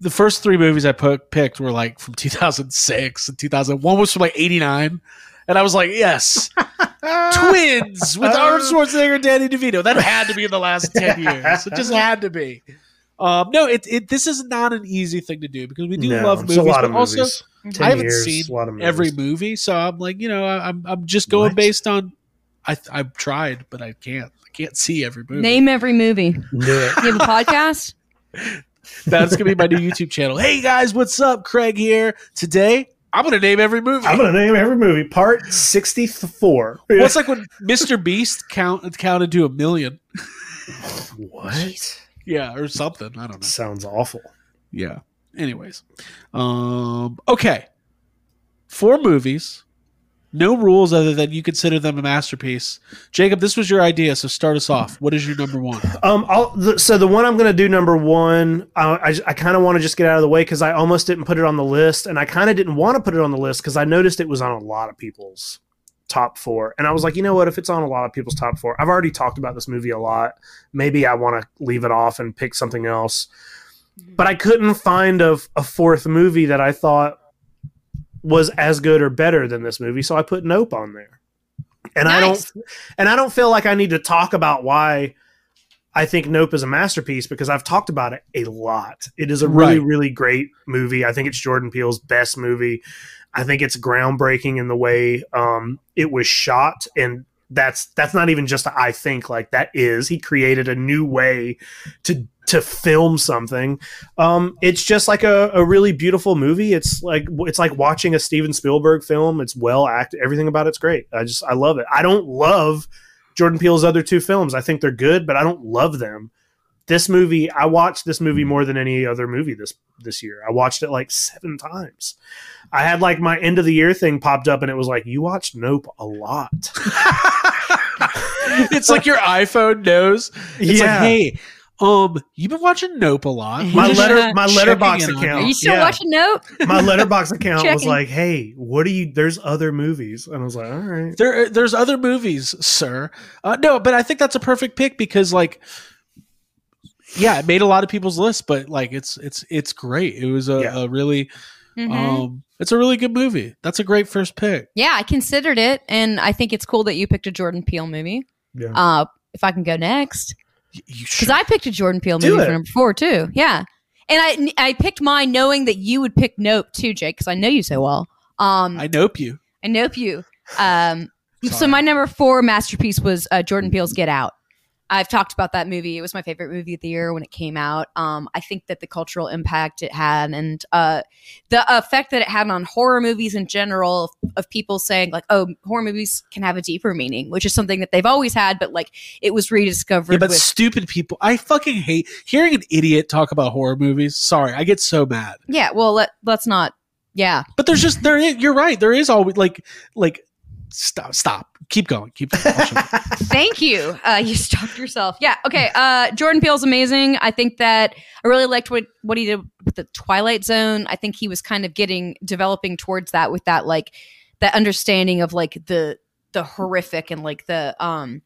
the first three movies I put, picked were like from 2006 and 2001 was from like 89, and I was like, yes, twins with Arnold Schwarzenegger and Danny DeVito. That had to be in the last 10 years. It just had to be. Um, no, it, it this is not an easy thing to do because we do No, love it's movies, a lot but of also 10 I haven't years, seen a lot of every movie, so I'm like, you know, I, I'm I'm just going What? based on. I I've tried, but I can't. I can't see every movie. Name every movie. Do it. You have a podcast? That's gonna be my new YouTube channel. Hey guys, what's up? Craig here. Today, I'm gonna name every movie. I'm gonna name every movie. Part sixty-four. well, it's like when Mr. Beast count counted to a million. what? Yeah, or something. I don't know. Sounds awful. Yeah. Anyways, um, okay. Four movies. No rules other than you consider them a masterpiece. Jacob, this was your idea, so start us off. What is your number one? Um, the, so the one I'm going to do number one, uh, I, I kind of want to just get out of the way because I almost didn't put it on the list, and I kind of didn't want to put it on the list because I noticed it was on a lot of people's top four, and I was like, you know what? If it's on a lot of people's top four, I've already talked about this movie a lot. Maybe I want to leave it off and pick something else, but I couldn't find a, a fourth movie that I thought was as good or better than this movie, so I put Nope on there. And I don't and I don't feel like I need to talk about why I think Nope is a masterpiece because I've talked about it a lot. It is a really, Right. really great movie. I think it's Jordan Peele's best movie. I think it's groundbreaking in the way um, it was shot, and that's that's not even just a I think like that is. He created a new way to to film something. Um, it's just like a, a really beautiful movie. It's like it's like watching a Steven Spielberg film. It's well acted. Everything about it's great. I just I love it. I don't love Jordan Peele's other two films. I think they're good, but I don't love them. This movie, I watched this movie more than any other movie this this year. I watched it like seven times. I had like my end of the year thing popped up, and it was like, "You watched Nope a lot." it's like your iPhone knows. It's Yeah. like, hey, um, you've been watching Nope a lot. my letter, my checking Letterboxd account. Are you still yeah. watching Nope? my Letterboxd account was like, "Hey, what do you? There's other movies," and I was like, "All right." There, there's other movies, sir. Uh, no, but I think that's a perfect pick because, like, yeah, it made a lot of people's lists, but like, it's it's it's great. It was a, Yeah. a really, Mhm. um, it's a really good movie. That's a great first pick. yeah, I considered it, and I think it's cool that you picked a Jordan Peele movie. Yeah. Uh, if I can go next, Y- You because. I picked a Jordan Peele movie for number four too. Yeah, and I I picked mine knowing that you would pick Nope too, Jake, because I know you so well. Um, I nope you. I nope you. Um, so my number four masterpiece was uh, Jordan Peele's Get Out. I've talked about that movie. It was my favorite movie of the year when it came out. Um, I think that the cultural impact it had and uh, the effect that it had on horror movies in general of, of people saying like, "Oh, horror movies can have a deeper meaning," which is something that they've always had, but like it was rediscovered. Yeah, but with, stupid people. I fucking hate hearing an idiot talk about horror movies. Sorry, I get so mad. yeah, well, let let's not. Yeah, But there's just there. Is, you're right. There is always like like stop stop. Keep going. Keep going. I'll shut up. Thank you. Uh, you stopped yourself. Yeah. Okay. Uh, Jordan Peele's amazing. I think that I really liked what what he did with the Twilight Zone. I think he was kind of getting developing towards that with that like that understanding of like the the horrific and like the um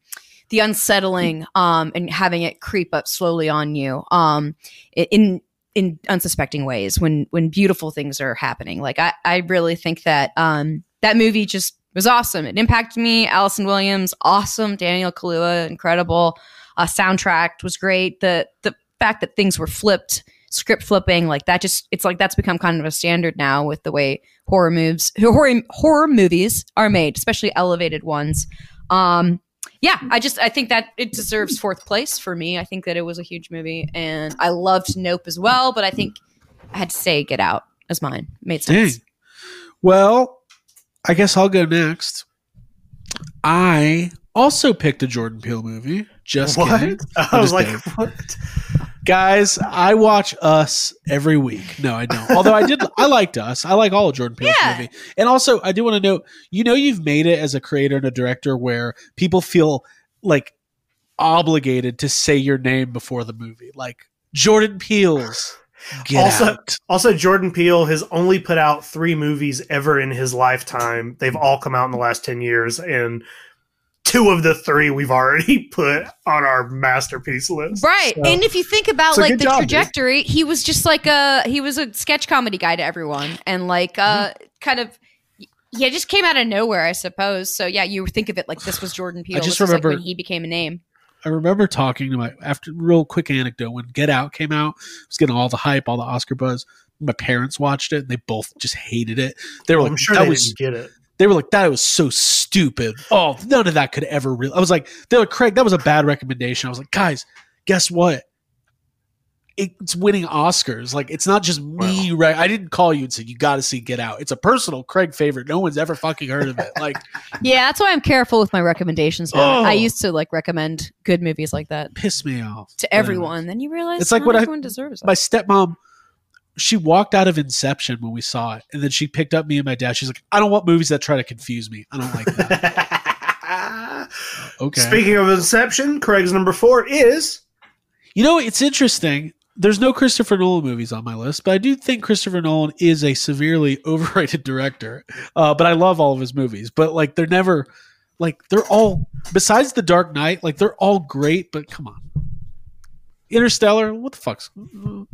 the unsettling um and having it creep up slowly on you um in in unsuspecting ways when when beautiful things are happening like i i really think that um that movie just was awesome. It impacted me. Allison Williams, awesome. Daniel Kaluuya, incredible. Uh, soundtrack was great. The the fact that things were flipped, script flipping, like that, just it's like that's become kind of a standard now with the way horror moves, horror horror movies are made, especially elevated ones. Um, yeah, I just I think that it deserves fourth place for me. I think that it was a huge movie, and I loved Nope as well. But I think I had to say Get Out as mine. Made sense. Dang. Well, I guess I'll go next. I also picked a Jordan Peele movie. Just kidding. I was just like, kidding. what? Guys, I watch Us every week. No, I don't. Although I did, I liked Us. I like all of Jordan Peele's Yeah. movie. And also, I do want to note, you know, you've made it as a creator and a director where people feel like obligated to say your name before the movie, like Jordan Peele's. Get Also- out. Also, Jordan Peele has only put out three movies ever in his lifetime. They've all come out in the last 10 years, and two of the three we've already put on our masterpiece list. Right. So- and if you think about so like the job, dude. trajectory, he was just like a he was a sketch comedy guy to everyone and like uh Mm-hmm. kind of yeah, just came out of nowhere, I suppose. So yeah, you think of it like this was Jordan Peele. I just This was, like, remember- when he became a name. I remember talking to my after real quick anecdote when Get Out came out, I was getting all the hype, all the Oscar buzz. My parents watched it and they both just hated it. They were I'm like, sure that they was didn't get it. they were like, that was so stupid. Oh, none of that could ever really. I was like, they were like, Craig, that was a bad recommendation. I was like, guys, guess what? It's winning Oscars. Like, it's not just me, right? I didn't call you and said, you got to see Get Out. It's a personal Craig favorite. No one's ever fucking heard of it. Like, Yeah, that's why I'm careful with my recommendations now. Oh. I used to like recommend good movies like that piss me off. to But anyways. everyone. Then you realize It's like not what I- everyone deserves. my stepmom she walked out of inception when we saw it and then she picked up me and my dad she's like i don't want movies that try to confuse me i don't like that okay Speaking of Inception, Craig's number four is you know it's interesting there's no christopher nolan movies on my list but i do think christopher nolan is a severely overrated director uh, but i love all of his movies. But like they're never like they're all besides the dark knight like they're all great but come on interstellar what the fuck's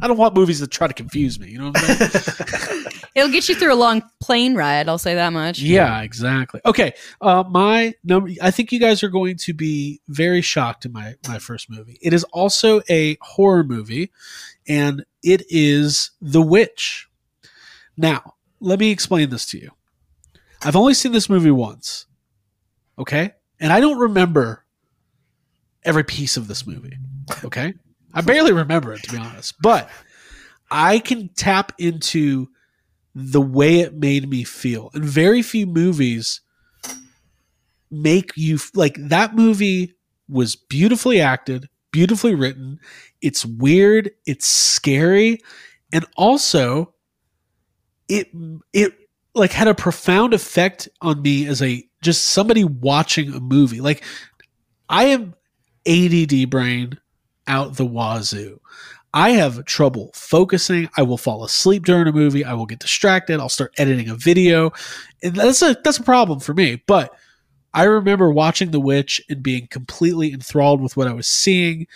i don't want movies that try to confuse me you know what i'm saying It'll get you through a long plane ride. I'll say that much. Yeah, exactly. Okay, uh, my number. I think you guys are going to be very shocked in my my first movie. It is also a horror movie, and it is The Witch. Now, let me explain this to you. I've only seen this movie once. Okay, and I don't remember every piece of this movie. Okay, I barely remember it to be honest, but I can tap into the way it made me feel. And very few movies make you like that movie was beautifully acted, beautifully written. It's weird, it's scary, and also it it like had a profound effect on me as a just somebody watching a movie. Like I am ADD brain out the wazoo. I have trouble focusing. I will fall asleep during a movie. I will get distracted. I'll start editing a video. And that's a that's a problem for me. But I remember watching The Witch and being completely enthralled with what I was seeing.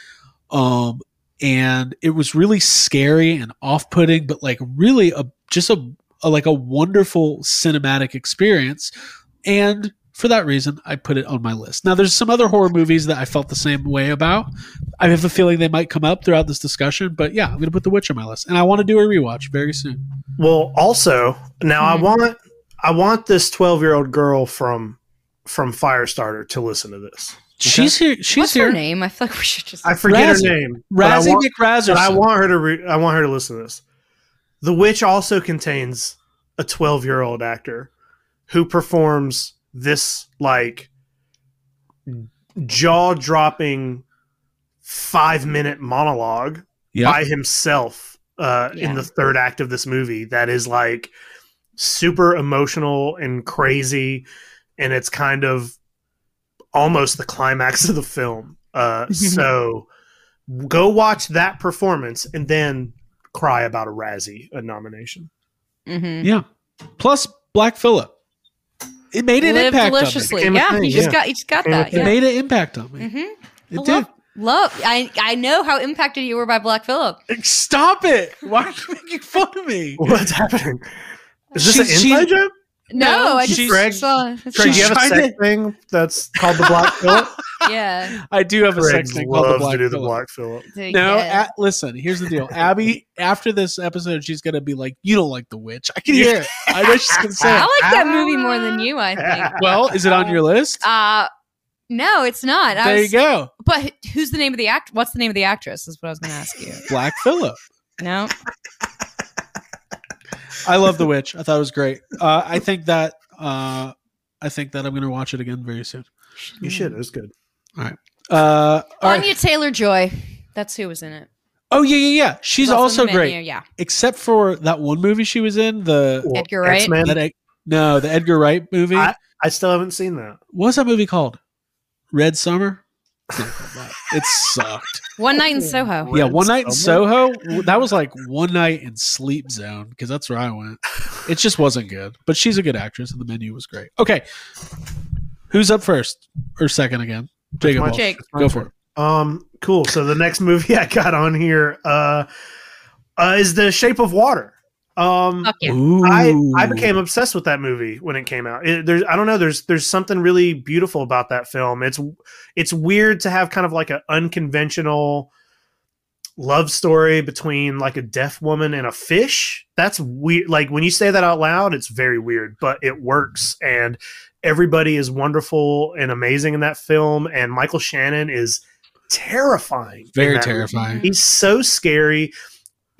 Um and it was really scary and off-putting, but like really a just a, a like a wonderful cinematic experience. And for that reason, I put it on my list. Now, there's some other horror movies that I felt the same way about. I have a feeling they might come up throughout this discussion, but yeah, I'm going to put The Witch on my list, and I want to do a rewatch very soon. well. Also, now I Mhm. want I want this twelve year old girl from from Firestarter to listen to this. She's here. She's What's here. her name? I feel like we should just. I forget Razzie. her name. but I Razzie want- I want her to. Re- I want her to listen to this. The Witch also contains a 12 year old actor who performs this like jaw dropping five minute monologue yeah. by himself uh, Yeah. in the third act of this movie that is like super emotional and crazy and it's kind of almost the climax of the film uh, so go watch that performance and then cry about a razzie a nomination mm-hmm. yeah. Plus Black Phillip. It made an Live impact deliciously. Became a Yeah, thing, you just yeah. got you just got that. on It Yeah. made an impact on me. Mm-hmm. It I did. love, love. I I know how impacted you were by Black Phillip. Stop it! Why are you making fun of me? what's happening is this She's- an inside she- joke No, I just she's- Greg- saw. Craig, do you have a sex to- thing that's called the Black Phillip? yeah. I do have a Craig sex thing called the Black to do the Phillip. Black Phillip. No, Yeah. listen. Here's the deal. Abby, after this episode, she's gonna be like, "You don't like the witch." I can hear it. I know she's gonna say. I like that movie more than you. I think. Well, is it on your list? Uh no, it's not. I there you go, But who's the name of the act? What's the name of the actress? Is what I was going to ask you. Black Phillip. No, I love the witch. I thought it was great. Uh, I think that. Uh, I think that I'm gonna watch it again very soon. You should. It was good. Uh, all right. Anya Taylor Joy. That's who was in it. Oh yeah, yeah, yeah. She's Who also in menu? great, Yeah, except for that one movie she was in. The Well, Edgar Wright? X-Men, that no, the Edgar Wright movie. I- I still haven't seen that. What's that movie called? Red Summer. It sucked. One Night in Soho. yeah, one night in Soho. That was like one night in Sleep Zone because that's where I went. It just wasn't good, but she's a good actress, and the menu was great. Okay, who's up first or second again? Jacob, my- Jake. go for it. Um, cool. So the next movie I got on here uh, uh is The Shape of Water. Um, yeah. I I became obsessed with that movie when it came out. It, there's I don't know. There's there's something really beautiful about that film. It's it's weird to have kind of like an unconventional love story between like a deaf woman and a fish. That's weird. Like when you say that out loud, it's very weird, but it works. And everybody is wonderful and amazing in that film. And Michael Shannon is terrifying. very that movie. terrifying. He's so scary.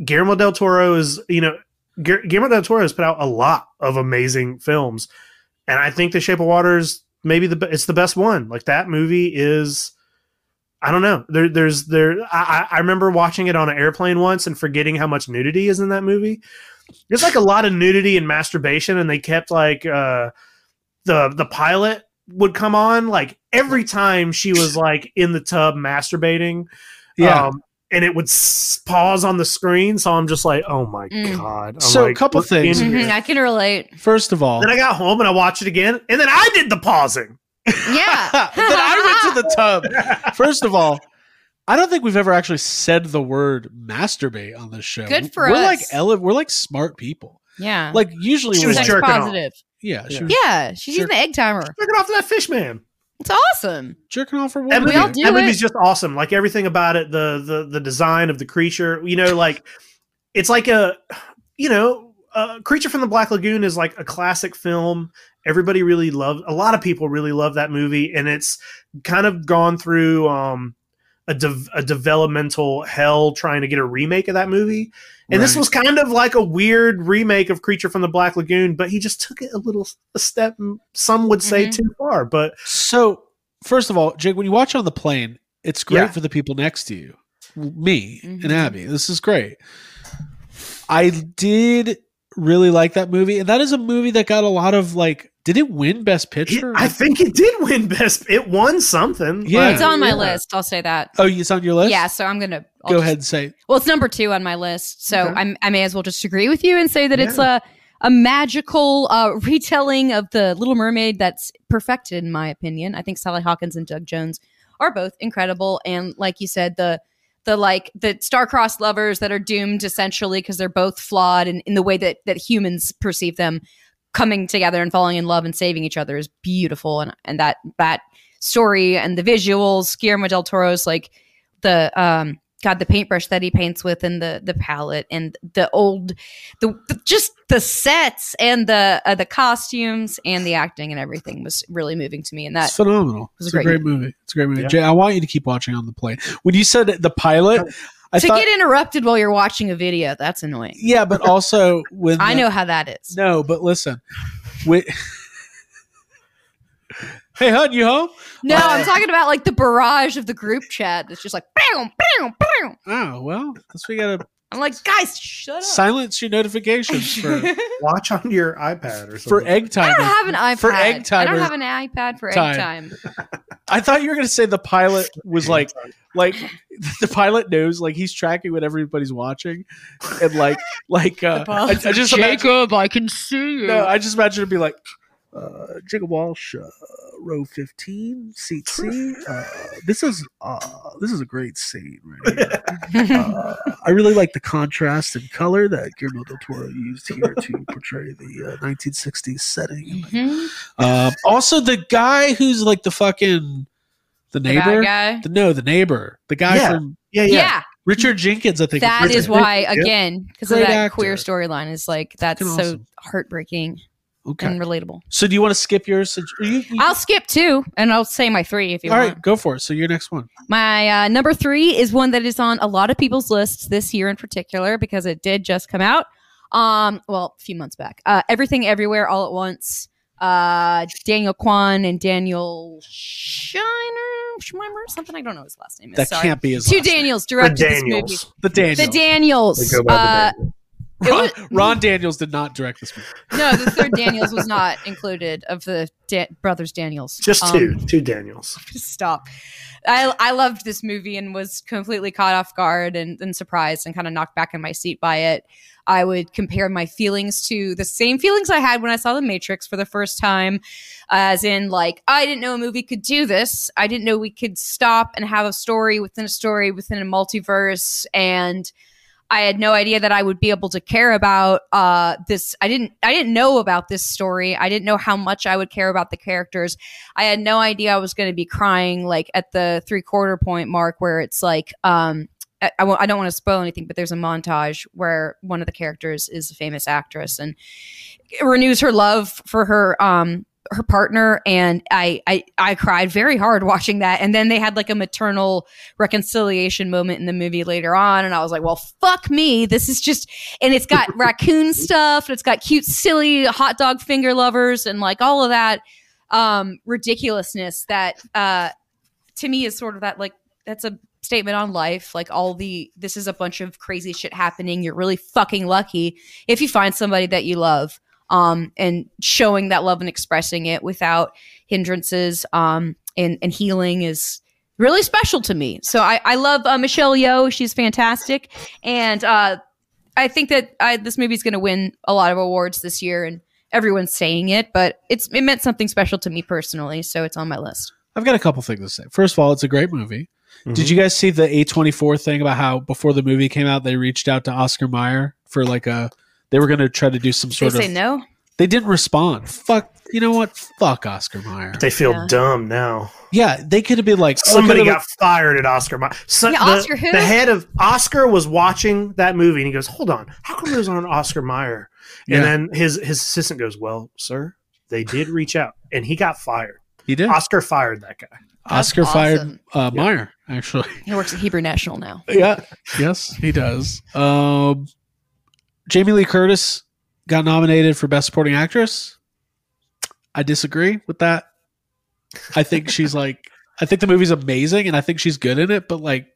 Guillermo del Toro is, you know, Gu- Guillermo del Toro has put out a lot of amazing films, and I think The Shape of Water is maybe the it's the best one. Like that movie is, I don't know. There, there's there. I, I remember watching it on an airplane once and forgetting how much nudity is in that movie. There's like a lot of nudity and masturbation, and they kept like uh, the the pilot would come on like every time she was like in the tub masturbating. Yeah. Um, and it would s- pause on the screen. So I'm just like, oh my Mm. God. I'm So, a like, couple we're things. in here. Mhm, I can relate. First of all, Then I got home and I watched it again. And then I did the pausing. Yeah. then I went to the tub. First of all, I don't think we've ever actually said the word masturbate on this show. Good for we're us. like ele- we're like smart people. Yeah. Like usually She we're was like, Sex jerking off. positive. yeah, she Yeah. was Yeah, she's using the egg timer. Jerking off to that fish man. It's awesome. jerking off for That one. we all minute. do that it. movie's just awesome. Like everything about it, the the the design of the creature. You know, like it's like a you know, uh, Creature from the Black Lagoon is like a classic film. Everybody really loved. A lot of people really love that movie, and it's kind of gone through um, a dev- a developmental hell trying to get a remake of that movie. And this was kind of like a weird remake of Creature from the Black Lagoon, but he just took it a little a step. Some would say Mhm. too far, but So, first of all, Jake, when you watch on the plane, it's great Yeah. for the people next to you, me Mhm. and Abby. This is great. I did really like that movie, and that is a movie that got a lot of like. Did it win Best it- Picture? I think it did win best. It won something. Yeah. but- It's on my yeah. list. I'll say that. oh, it's on your list. Yeah, so I'm gonna I'll Go just- ahead and say. Well, it's number two on my list, so Okay. I'm, I may as well just agree with you and say that it's a a magical uh, retelling of the Little Mermaid that's perfected, in my opinion. I think Sally Hawkins and Doug Jones are both incredible, and like you said, the the like the star-crossed lovers that are doomed essentially because they're both flawed in, in the way that that humans perceive them coming together and falling in love and saving each other is beautiful and and that that story and the visuals Guillermo del Toro's like the um god the paintbrush that he paints with and the the palette and the old the, the just the sets and the uh, the costumes and the acting and everything was really moving to me and that phenomenal. was a It's a great great movie. It's a great movie. Yeah. Jay, I want you to keep watching on the plane. When you said the pilot, I to thought, get interrupted while you're watching a video that's annoying. Yeah, but also when I the- know how that is. No, but listen. Hey, hon, you home? no Uh, I'm talking about like the barrage of the group chat. It's just like bam bam bam Oh well, that's we gotta I'm like guys shut up silence your notifications for Watch on your iPad or something. for egg time. I don't have an iPad. For egg time. I don't have an iPad for time. egg time. I thought you were gonna say the pilot was like like the pilot knows like he's tracking what everybody's watching and like like uh, I, I just imagine, I can see you. no I just imagine it'd be like Uh, Jacob Walsh, uh, row fifteen, seat C. Uh, this is uh, this is a great scene right here. Uh, I really like the contrast and color that Guillermo del Toro used here to portray the uh, 1960s setting. Mhm. Um, also, the guy who's like the fucking the The neighbor. guy. The, no, the neighbor. The guy Yeah. from Yeah, Yeah, yeah. Richard Jenkins. I think That is, is why again because of that actor. queer storyline is like that's so awesome. heartbreaking Okay. and relatable. So, do you want to skip yours? You, you- I'll skip two and I'll say my three if you all want. right, go for it. So, your next one. My uh, number three is one that is on a lot of people's lists this year in particular because it did just come out. Um, well, a few months back. Uh, Everything Everywhere All at Once. Uh, Daniel Kwan and Daniel Shiner, Schweimer, something I don't know his last name is. That Sorry. can't be his Two last name. Daniels The directed this movie. Daniels. The Daniels. The Daniels. They go by the Uh, Daniels. Ron, was- Ron Daniels did not direct this movie. no, the third Daniels was not included of the da- brothers Daniels. Just Um, two. two Daniels. stop. I I loved this movie and was completely caught off guard and, and surprised and kind of knocked back in my seat by it. I would compare my feelings to the same feelings I had when I saw The Matrix for the first time, as in like I didn't know a movie could do this. I didn't know we could stop and have a story within a story within a multiverse and. I had no idea that I would be able to care about uh, this. I didn't. I didn't know about this story. I didn't know how much I would care about the characters. I had no idea I was going to be crying like at the three quarter point mark where it's like, um, I, don't want to spoil anything, but there's a montage where one of the characters is a famous actress and renews her love for her, um, her partner. And I, I, I cried very hard watching that. And then they had like a maternal reconciliation moment in the movie later on. And I was like, well, fuck me. This is just, and it's got raccoon stuff and it's got cute, silly hot dog finger lovers and like all of that um ridiculousness that uh to me is sort of that like that's a statement on life like all the this is a bunch of crazy shit happening you're really fucking lucky if you find somebody that you love um and showing that love and expressing it without hindrances um and and healing is really special to me so i i love uh, michelle yeoh she's fantastic and uh i think that I, this is going to win a lot of awards this year and everyone's saying it, but it's it meant something special to me personally, so it's on my list. I've got a couple things to say. First of all, it's a great movie. Mhm. Did you guys see the A24 thing about how before the movie came out, they reached out to Oscar Mayer for like a they were going to try to do some sort of They sort say no. They didn't respond. Fuck, you know what? Fuck Oscar Mayer. They feel Yeah. dumb now. Yeah, they could have been like Somebody could've- got fired at Oscar. Mi- So, Yeah, the, Oscar who? the head of Oscar was watching that movie and he goes, "Hold on, how come there's not an Oscar Mayer?" And Yeah. then his his assistant goes, "Well, sir, they did reach out, and he got fired. he did. Oscar fired that guy." That's Oscar fired uh, Yeah. Meyer actually. He works at Hebrew National now. yeah. Yes, he does. Um, Jamie Lee Curtis got nominated for Best Supporting Actress. I disagree with that. I think she's like, I think the movie's amazing, and I think she's good in it. But like,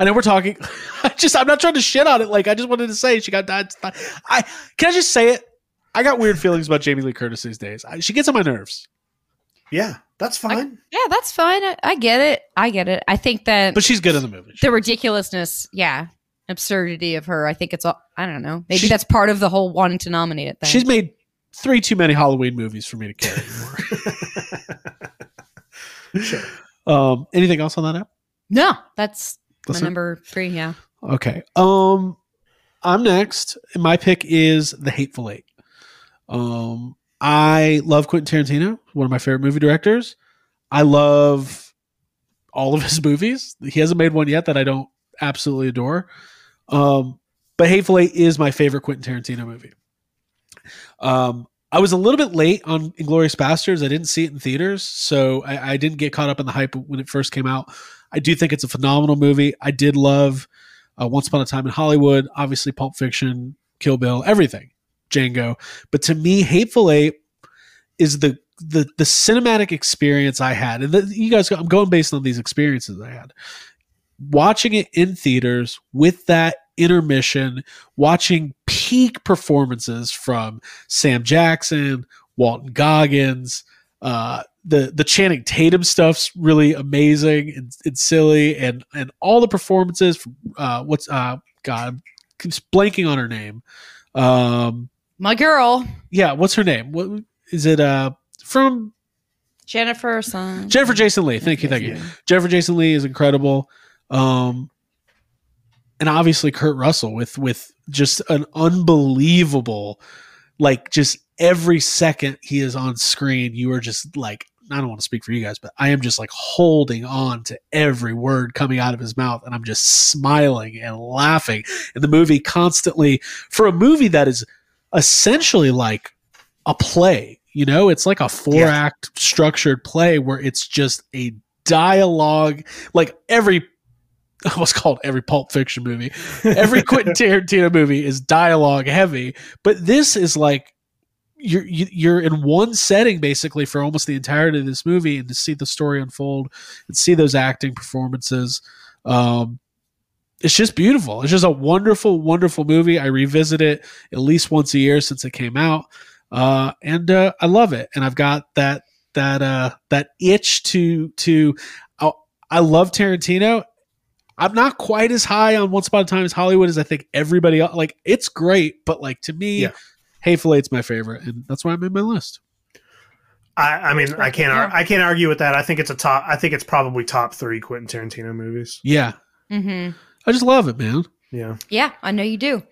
I know we're talking. I just, I'm not trying to shit on it. Like, I just wanted to say she got died. I can I just say it. I got weird feelings about Jamie Lee Curtis these days. I, she gets on my nerves, Yeah, that's fine. Yeah, that's fine. I, I get it. I get it. I think that but she's good in the movie. the ridiculousness, yeah, absurdity of her. I think it's all. I don't know. Maybe She- that's part of the whole wanting to nominate it. Thing. She's made three too many Halloween movies for me to care anymore. sure. Um, anything else on that app? no. That's That's my number three. Yeah. Okay. Um, I'm next. And my pick is The Hateful Eight. Um, I love Quentin Tarantino, one of my favorite movie directors. I love all of his movies. He hasn't made one yet that I don't absolutely adore. Um, but Hateful Eight is my favorite Quentin Tarantino movie. Um, I was a little bit late on Inglourious Basterds. I didn't see it in theaters, so I, I didn't get caught up in the hype when it first came out. I do think it's a phenomenal movie. I did love uh, Once Upon a Time in Hollywood, obviously Pulp Fiction, Kill Bill, everything, Django. But to me, Hateful Eight is the the the cinematic experience I had, and the, you guys, I'm going based on these experiences I had. Watching it in theaters with that intermission, watching peak performances from Sam Jackson, Walton Goggins, uh, the the Channing Tatum stuff's really amazing and, and silly, and and all the performances from uh, what's uh God, I'm blanking on her name. Um, My girl. yeah, what's her name? What is it uh from Jennifer son. Jennifer Jason Lee. Thank you, thank you. Jennifer Jason Lee is incredible. Um and obviously Kurt Russell with with just an unbelievable like just every second he is on screen you are just like I don't want to speak for you guys but I am just like holding on to every word coming out of his mouth and I'm just smiling and laughing. And the movie constantly for a movie that is essentially like a play you know? It's like a four act structured play where it's just a dialogue like every almost called every Pulp Fiction movie. Every Quentin Tarantino movie is dialogue heavy, but this is like you're you, you're in one setting basically for almost the entirety of this movie, and to see the story unfold and see those acting performances, um, it's just beautiful. It's just a wonderful, wonderful movie. I revisit it at least once a year since it came out, uh, and uh, I love it. And I've got that that uh, that itch to to. I, I love Tarantino. I'm not quite as high on Once Upon a Time as Hollywood as I think everybody else. Like it's great, but like to me, Yeah. Hateful Eight's my favorite, and that's why I made my list. I, I mean, I can't. ar- Yeah. I can't argue with that. I think it's a top. I think it's probably top three Quentin Tarantino movies. Yeah, mm-hmm. I just love it, man. Yeah. Yeah, I know you do.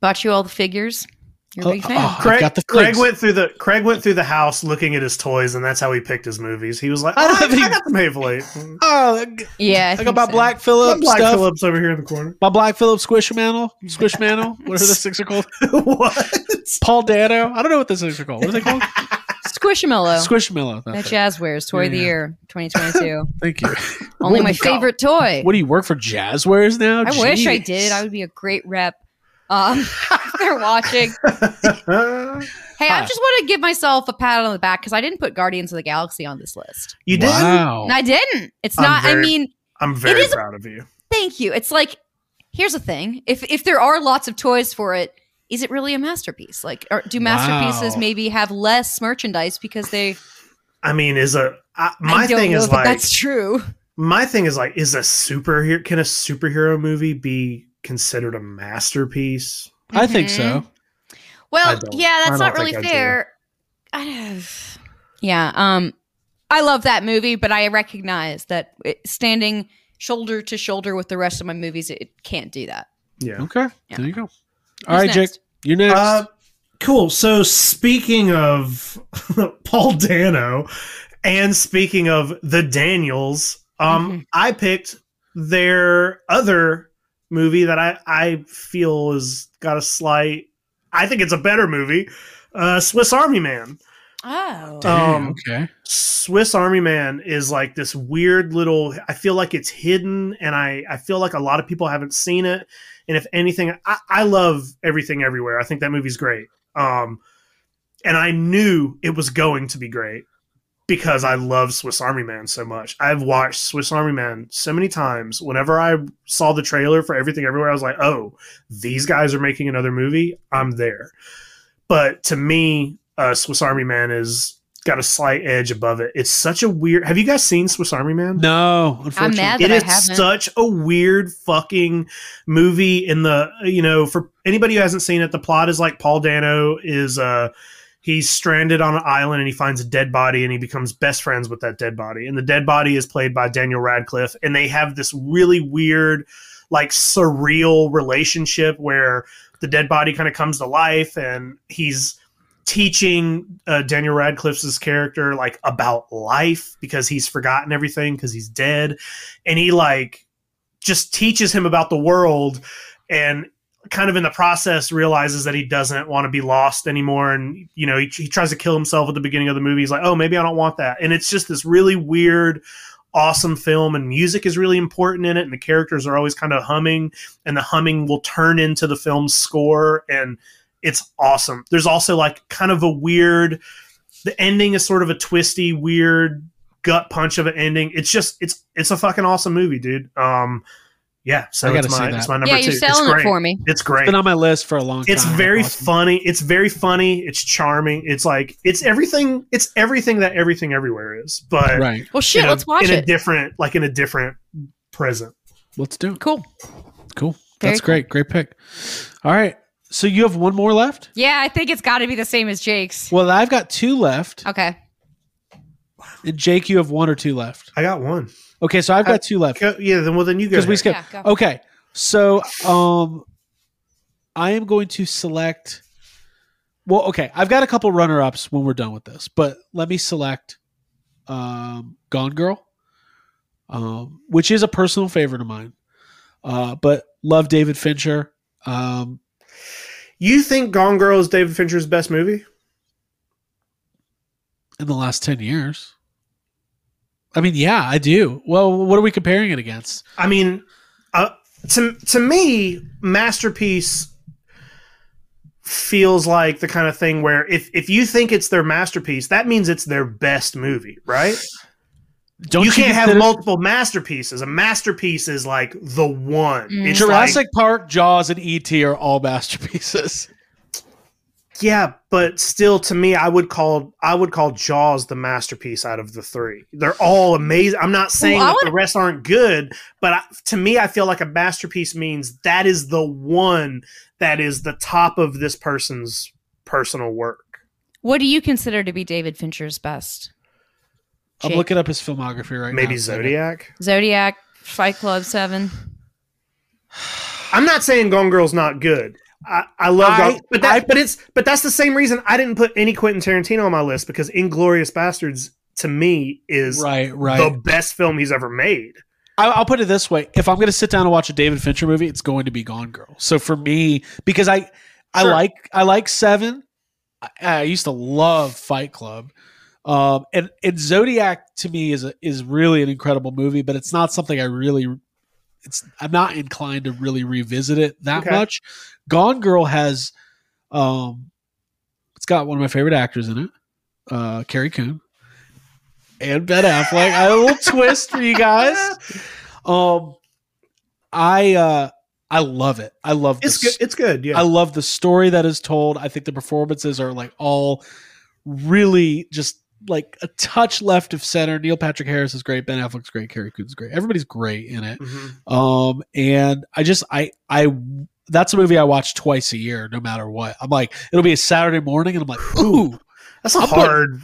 Bought you all the figures. You're a Oh, big fan. oh, I've Craig, got the Craig went through the Craig went through the house looking at his toys, and that's how he picked his movies. He was like, I "Oh, don't I, have any- I got some Hateful Eight. Oh, yeah, I, think got my so. Black Got Phillip Black stuff. Phillips over here in the corner. My Black Phillip Squishmantle, Squishmantle. What are the things are called? what? Paul Dano. I don't know what the things are called. What are they called? Squishmallow. Squishmallow. That it. Jazwares Toy of the Year 2022. Thank you. Only What my do you favorite toy. What do you work for? Jazwares now? I wish I did. I would be a great rep. Um, if they're watching. Hey, I just want to give myself a pat on the back because I didn't put Guardians of the Galaxy on this list. you did. Wow. I didn't. It's I'm not. I mean, I'm very is proud of you. thank you. It's like here's the thing: if if there are lots of toys for it, is it really a masterpiece? Like, or do masterpieces Wow. maybe have less merchandise because they? I mean, is a I, my I don't thing know is if like that's true. my thing is like is a superhero can a superhero movie be considered a masterpiece? I think so. Well, yeah, that's don't really think I do. fair. I don't, yeah, um, I love that movie, but I recognize that it, standing shoulder to shoulder with the rest of my movies, it, it can't do that. Yeah. Okay. Yeah. There you go. All Who's right, Jake. You're next. Uh, cool. So speaking of Paul Dano, and speaking of the Daniels, um, Mhm. I picked their other movie that I I feel has got a slight. I think it's a better movie, uh, Swiss Army Man. Oh, Damn, um, okay. Swiss Army Man is like this weird little. I feel like it's hidden, and I I feel like a lot of people haven't seen it. And if anything, I, I love everything everywhere. I think that movie's great. Um, and I knew it was going to be great because I love Swiss Army Man so much. I've watched Swiss Army Man so many times. Whenever I saw the trailer for Everything Everywhere, I was like, "Oh, these guys are making another movie. I'm there." But to me, uh, Swiss Army Man is got a slight edge above it. It's such a weird. Have you guys seen Swiss Army Man? No, unfortunately. mad It that I is haven't. such a weird fucking movie. In the you know, for anybody who hasn't seen it, the plot is like Paul Dano is uh he's stranded on an island and he finds a dead body and he becomes best friends with that dead body. And the dead body is played by Daniel Radcliffe, and they have this really weird, like surreal relationship where the dead body kind of comes to life and he's teaching uh, Daniel Radcliffe's character like about life because he's forgotten everything because he's dead, and he like just teaches him about the world, and kind of in the process realizes that he doesn't want to be lost anymore, and you know he, he tries to kill himself at the beginning of the movie. He's like, oh, maybe I don't want that, and it's just this really weird. Awesome film and music is really important in it, and the characters are always kind of humming, and the humming will turn into the film's score, and it's awesome. There's also like kind of a weird the ending is sort of a twisty, weird gut punch of an ending. It's just it's it's a fucking awesome movie, dude. Um yeah, so I gotta it's see my that. it's my number yeah, two. you're It's selling great. it for me. It's great. It's been on my list for a long time. It's very Awesome. funny. It's very funny. It's charming. It's like it's everything. It's everything that everything everywhere is, but Right. Well, shit, in a- let's watch in a different, like in a different present. Let's do it. cool. Cool. Very That's cool. great. Great pick. All right. So you have one more left. Yeah, I think it's got to be the same as Jake's. Well, I've got two left, Okay. and Jake, you have one or two left. I got one. Okay, so I've I- got two left. Go- yeah, then well then you go. because we ahead. skip. Yeah, go. Okay, so um, I am going to select. Well, okay, I've got a couple runner ups when we're done with this, but let me select um, Gone Girl, um, which is a personal favorite of mine. Uh, but love David Fincher. Um, You think Gone Girl is David Fincher's best movie? in the last ten years. I mean, yeah, I do. Well, what are we comparing it against? I mean, uh, to to me, masterpiece feels like the kind of thing where if if you think it's their masterpiece, that means it's their best movie, right? Don't you can't have consider- multiple masterpieces. A masterpiece is like the one. Mm. It's Jurassic like- Park, Jaws, and E.T. are all masterpieces. yeah, but still, to me, I would call I would call Jaws the masterpiece out of the three. They're all amazing. I'm not saying Well, that would- the rest aren't good, but I, to me, I feel like a masterpiece means that is the one that is the top of this person's personal work. What do you consider to be David Fincher's best? I'm looking up his filmography right now. Maybe Zodiac. Zodiac, Fight Club, Seven. I'm not saying Gone Girl's not good. I, I love I- but that, I- but it's but that's the same reason I didn't put any Quentin Tarantino on my list because Inglourious Basterds to me is Right, right. the best film he's ever made. I, I'll put it this way: if I'm going to sit down and watch a David Fincher movie, it's going to be Gone Girl. So for me, because I, I Sure. like I like Seven. I, I used to love Fight Club, um, and and Zodiac to me is a, is really an incredible movie, but it's not something I really. It's I'm not inclined to really revisit it that Okay. much. Gone Girl has, um, it's got one of my favorite actors in it, uh, Carrie Coon, and Ben Affleck. I had a little twist for you guys. Um, I uh, I love it. I love It's good. It's good. Yeah. I love the story that is told. I think the performances are like all really just like a touch left of center. Neil Patrick Harris is great. Ben Affleck's great. Carrie Coon's great. Everybody's great in it. Mhm. Um, and I just I I that's a movie I watch twice a year, no matter what. I'm like, it'll be a Saturday morning, and I'm like, ooh, That's a I'm hard.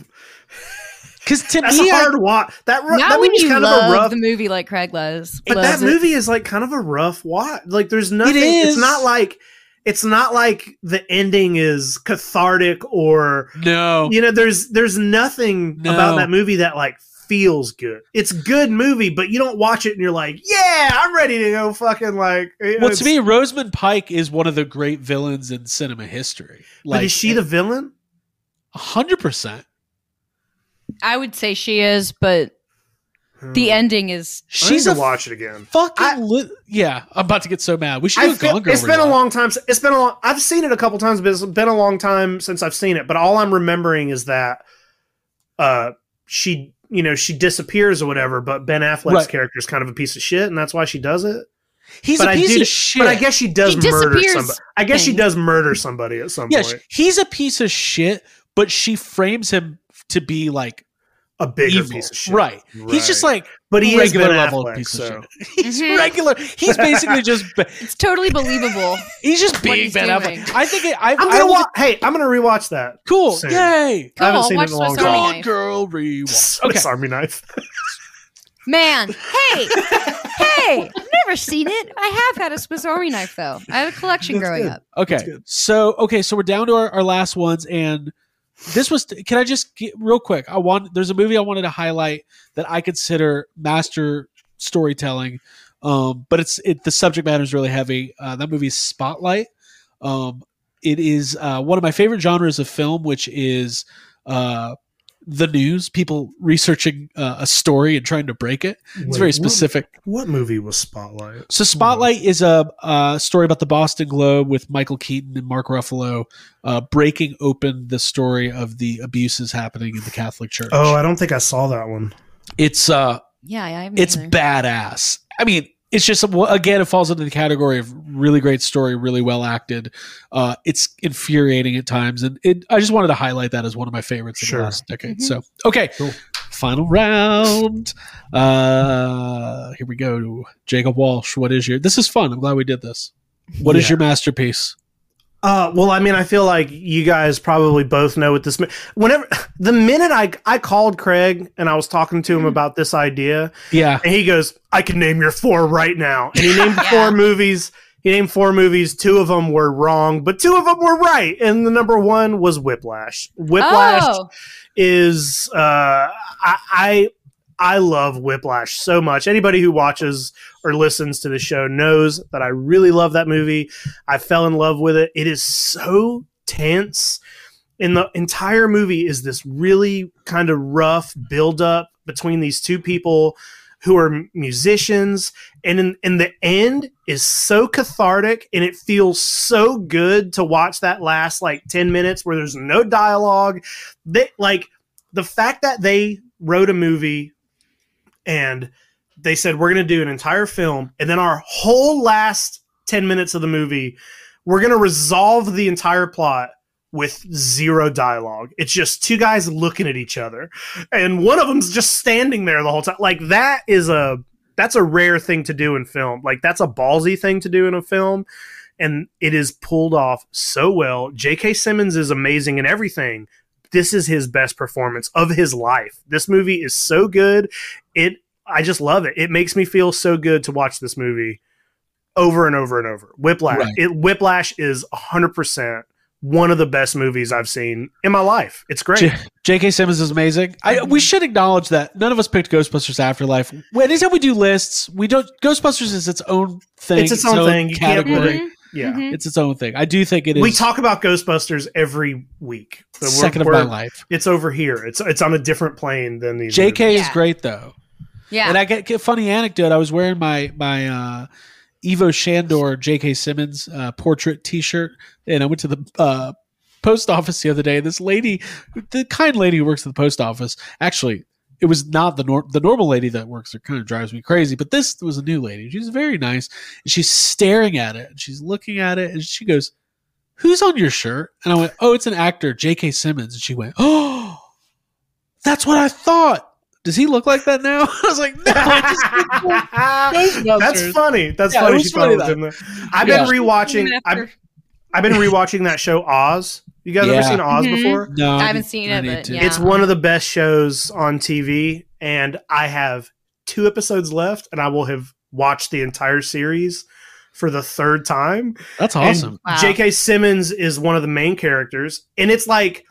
because to That's me, a I- hard watch. That ru- that when movie's kind love of a rough. the movie like Craig loves. But loves that it. movie is like kind of a rough watch. Like there's nothing. is. It's not like it's not like the ending is cathartic or no, you know. There's there's nothing No. about that movie that like feels good. It's good movie, but you don't watch it and you're like, yeah, I'm ready to go fucking like. well, to me, Rosamund Pike is one of the great villains in cinema history. but is she the villain? hundred percent? I would say she is, but the Hmm. ending is. I need She's to watch it again. fucking I- li- yeah. I'm about to get so mad. We should do I a feel, Gone Girl. it's been a rewatch. long time. It's been a long. I've seen it a couple times, but it's been a long time since I've seen it. But all I'm remembering is that, uh, she, you know, she disappears or whatever. But Ben Affleck's Right. character is kind of a piece of shit, and that's why she does it. He's but a I piece do- of shit. But I guess she does She murder disappears somebody. I guess she does murder somebody at some yeah, point. he's a piece of shit, but she frames him to be like A bigger evil. piece of shit, Right. He's just like but he is regular Ben level Affleck, piece so. of shit. He's Mhm. regular. He's basically just It's totally believable. he's just What being he's Ben doing. Affleck. I think it, I, I'm gonna look watch. Hey, I'm gonna rewatch that. cool. soon. Yay. I haven't Cool, seen it in a long Swiss time. Army Gone Knife. Girl rewatch. Swiss Okay. Army knife. Man, hey, hey, I've never seen it. I have had a Swiss Army knife though. I had a collection That's growing good. up. Okay. So okay, so we're down to our, our last ones, and this was. Can I just get real quick? I want. There's a movie I wanted to highlight that I consider master storytelling, um, but it's it. The subject matter is really heavy. Uh, that movie is Spotlight. Um, it is uh, one of my favorite genres of film, which is uh, the news. People researching uh, a story and trying to break it. It's very specific. What, what movie was Spotlight? So Spotlight is a, a story about the Boston Globe with Michael Keaton and Mark Ruffalo uh, breaking open the story of the abuses happening in the Catholic Church. Oh, I don't think I saw that one. it's uh, Yeah, I haven't it's either. badass. I mean, it's just again, it falls into the category of really great story, really well acted. Uh, it's infuriating at times, and it. I just wanted to highlight that as one of my favorites of Sure. the last decade. Mhm. So okay, Cool. final round. Uh, here we go. Jacob Walsh, what is your? This is fun. I'm glad we did this. What is Yeah. your masterpiece? Uh, well, I mean, I feel like you guys probably both know what this. Whenever the minute I I called Craig and I was talking to him about this idea, Yeah. and he goes, "I can name your four right now," and he named Yeah. four movies. He named four movies. Two of them were wrong, but two of them were right. And the number one was Whiplash. Whiplash Oh, is uh, I, I I love Whiplash so much. Anybody who watches or listens to the show knows that I really love that movie. I fell in love with it. It is so tense. And the entire movie is this really kind of rough build up between these two people who are musicians and in, in the end is so cathartic and it feels so good to watch that last like 10 minutes where there's no dialogue they like the fact that they wrote a movie and they said we're going to do an entire film and then our whole last 10 minutes of the movie we're going to resolve the entire plot with zero dialogue. It's just two guys looking at each other and one of them's just standing there the whole time like that is a that's a rare thing to do in film. Like that's a ballsy thing to do in a film and it is pulled off so well. J.k simmons is amazing in everything this is his best performance of his life. This movie is so good. It I just love it. It makes me feel so good to watch this movie over and over and over. Whiplash. Right. It Whiplash is 100% one of the best movies I've seen in my life. It's great. J- J.K. Simmons is amazing. I, mm-hmm. we should acknowledge that none of us picked Ghostbusters Afterlife. Anytime we do lists, we don't. Ghostbusters is its own thing. It's its own thing. You can't category. Mm-hmm. Yeah. mhm. It's its own thing. I do think it is. We talk about Ghostbusters every week. So we're- second of my we're- life. It's over here. It's it's on a different plane than these. J.K. is Yeah. great though. Yeah. And I get, get funny anecdote. I was wearing my my uh, Ivo Shandor J.K. Simmons uh, portrait T-shirt, and I went to the uh, post office the other day. This lady, the kind lady who works at the post office, actually, it was not the nor- the normal lady that works there. Kind of drives me crazy, but this was a new lady. She's very nice, and she's staring at it, and she's looking at it, and she goes, "Who's on your shirt?" And I went, "Oh, it's an actor, J.K. Simmons." And she went, "Oh, that's what I thought." Does he look like that now? I was like, no. it just- That's funny. That's Yeah, it funny. was She funny thought it was that- in there. I've Yeah. been rewatching. I've, I've been rewatching that show Oz. You guys ever seen Oz Mhm. before? No, I haven't seen I it, but yeah. It's one of the best shows on TV, and I have two episodes left, and I will have watched the entire series for the third time. That's awesome. Wow. J.K. Simmons is one of the main characters, and it's like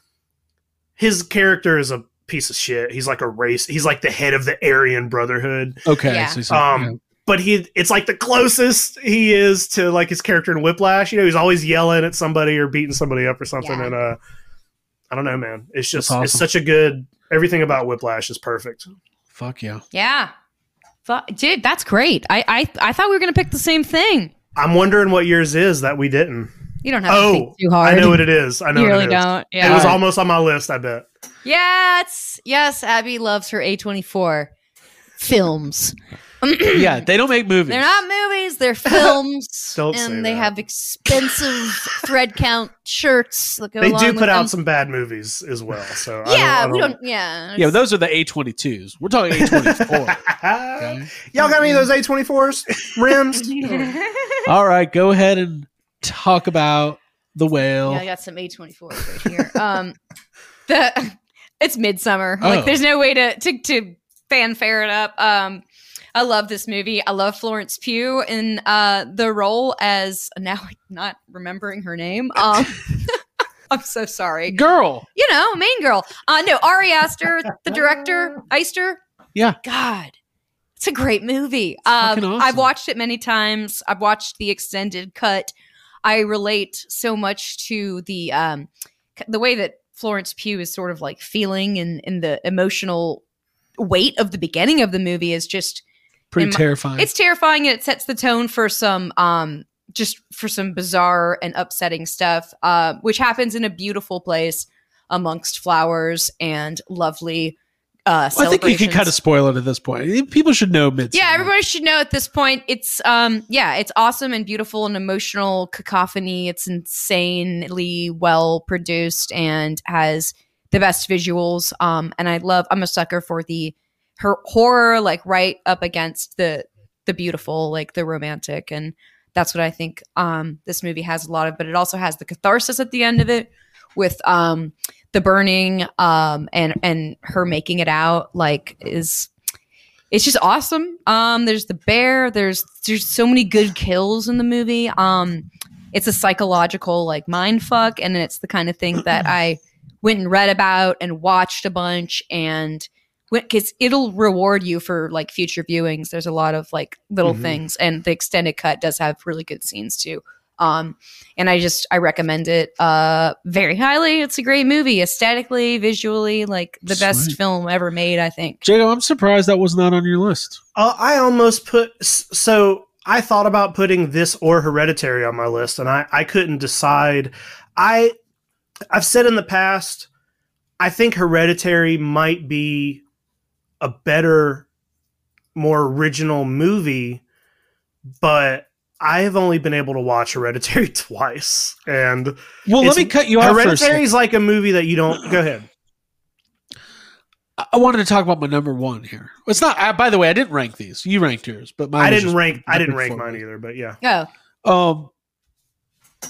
his character is a piece of shit. He's like a race. He's like the head of the Aryan Brotherhood. Okay, Yeah. so, so Um, yeah. But he it's like the closest he is to like his character in Whiplash. You know, he's always yelling at somebody or beating somebody up or something. Yeah. And uh, I don't know, man. It's just That's it's such a good. Everything about Whiplash is perfect. fuck yeah. Yeah. Fu- Dude, that's great. I, I I thought we were gonna pick the same thing. I'm wondering what yours is that we didn't. You don't have to Oh, think too hard. I know what it is. I know you what really it is. don't. It Yeah. was almost on my list. I bet. Yes, yes. Abby loves her A twenty four films. Yeah, they don't make movies. They're not movies, they're films. Don't say and they that. have expensive thread count shirts that go They along do with put out them. some bad movies as well. So I Yeah, I we don't yeah. Yeah, those are the A22s. We're talking A24. Y'all got any of those A24s rims? All right, go ahead and talk about the whale. Yeah, I got some A twenty fours right here. Um, the it's Midsommar. Oh. Like, there's no way to to to fanfare it up. Um, I love this movie. I love Florence Pugh in uh the role as now I'm not remembering her name. Um, I'm so sorry. Girl. You know, main girl. Uh, no, Ari Aster, the director, Eister. Yeah. God. It's a great movie. Um, awesome. I've watched it many times. I've watched the extended cut. I relate so much to the um, the way that Florence Pugh is sort of like feeling and, and the emotional weight of the beginning of the movie is just Pretty my- terrifying. it's terrifying and it sets the tone for some um just for some bizarre and upsetting stuff uh, which happens in a beautiful place amongst flowers and lovely uh Well, I think you can kind of spoil it at this point. People should know mid. yeah everybody should know at this point it's um yeah it's awesome and beautiful and emotional cacophony it's insanely well produced and has the best visuals um and i love i'm a sucker for the her horror like right up against the the beautiful like the romantic and that's what I think um, this movie has a lot of. But it also has the catharsis at the end of it with um, the burning um, and and her making it out. Like is it's just awesome. Um, there's the bear. There's there's so many good kills in the movie. Um, it's a psychological like mind fuck, and it's the kind of thing that I went and read about and watched a bunch and because it'll reward you for like future viewings. There's a lot of like little Mhm. things, and the extended cut does have really good scenes too. Um, and I just I recommend it uh very highly. It's a great movie, aesthetically, visually, like the best film ever made. I think. Jacob, I'm surprised that was not on your list. Uh, I almost put so I thought about putting this or Hereditary on my list, and I I couldn't decide. I I've said in the past, I think Hereditary might be a better, more original movie, but I have only been able to watch Hereditary twice, and Well, let me cut you off for a Hereditary second. is like a movie that you don't. Go ahead. I- I wanted to talk about my number one here. It's not. I, by the way, I didn't rank these. You ranked yours, but mine I didn't rank. I didn't rank four. mine either, but yeah. Oh, Um,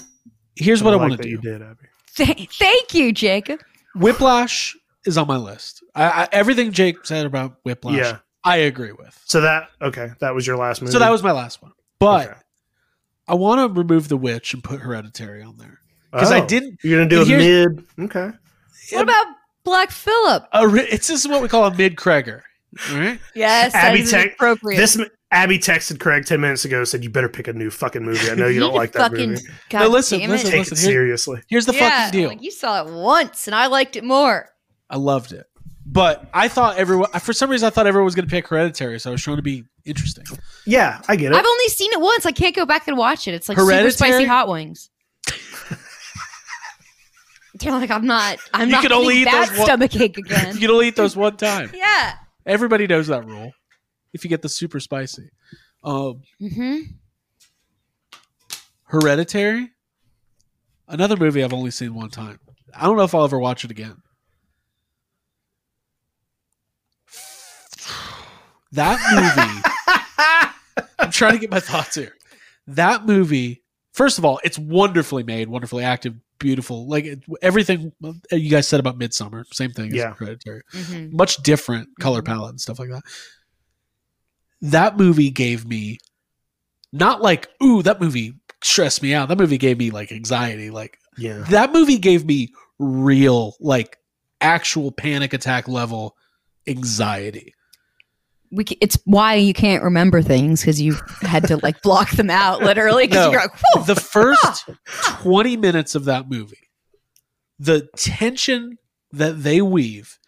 here's what I, like want to do. You did, Abby. th- thank you, Jacob. Whiplash is on my list. I, I, everything Jake said about Whiplash, Yeah. I agree with. So that okay, that was your last movie. So that was my last one. But Okay. I want to remove the witch and put Hereditary on there because I Oh, didn't. You're gonna do a mid. Okay. What about Black Phillip? A, it's this is what we call a mid Kreger. All right. Yes, Abby that is Tech- appropriate. This Abby texted Craig ten minutes ago. Said you better pick a new fucking movie. I know you don't like that fucking, movie. God No, listen, damn listen, it. Take listen, it here- seriously. Here's the yeah, fucking deal. Like you saw it once, and I liked it more. I loved it, but I thought everyone. For some reason, I thought everyone was going to pick Hereditary, so I was trying to be interesting. Yeah, I get it. I've only seen it once. I can't go back and watch it. It's like super Hereditary? spicy hot wings. You're like I'm not. I'm You not can only eat that those one- stomach ache again. you can only eat those one time. yeah. Everybody knows that rule. If you get the super spicy, um, mm-hmm. Hereditary, another movie I've only seen one time. I don't know if I'll ever watch it again. That movie. I'm trying to get my thoughts here. That movie, first of all, it's wonderfully made, wonderfully active, beautiful. Like everything you guys said about Midsommar, same thing Yeah. as Hereditary. hmm Much different color Mhm. palette and stuff like that. That movie gave me not like, ooh, that movie stressed me out. That movie gave me like anxiety. Like yeah. that movie gave me real, like actual panic attack level anxiety. We ca- it's why you can't remember things because you had to like block them out literally because No. you're like, Whew. the first 20 minutes of that movie, the tension that they weave,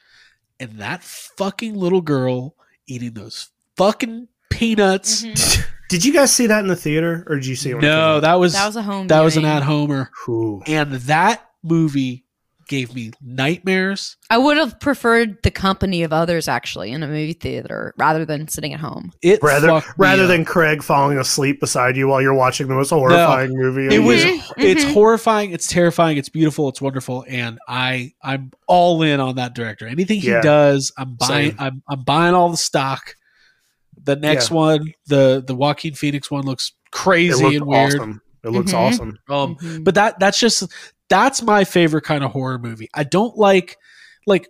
and that fucking little girl eating those fucking peanuts. Mhm. Did you guys see that in the theater, or did you see it? when it No, came that was that was a home. that was an viewing. at homer, out? And that movie gave me nightmares. I would have preferred the company of others actually in a movie theater rather than sitting at home. It rather fucked me rather up. than Craig falling asleep beside you while you're watching the most horrifying movie. it was year. Mhm, it's mhm. horrifying it's terrifying it's beautiful it's wonderful and i i'm all in on that director anything he Yeah. does i'm buying Same. I'm, I'm buying all the stock the next Yeah. one the the joaquin phoenix one looks crazy looked and weird awesome. It looks Mhm. awesome. um Mhm. but that that's just that's my favorite kind of horror movie i don't like like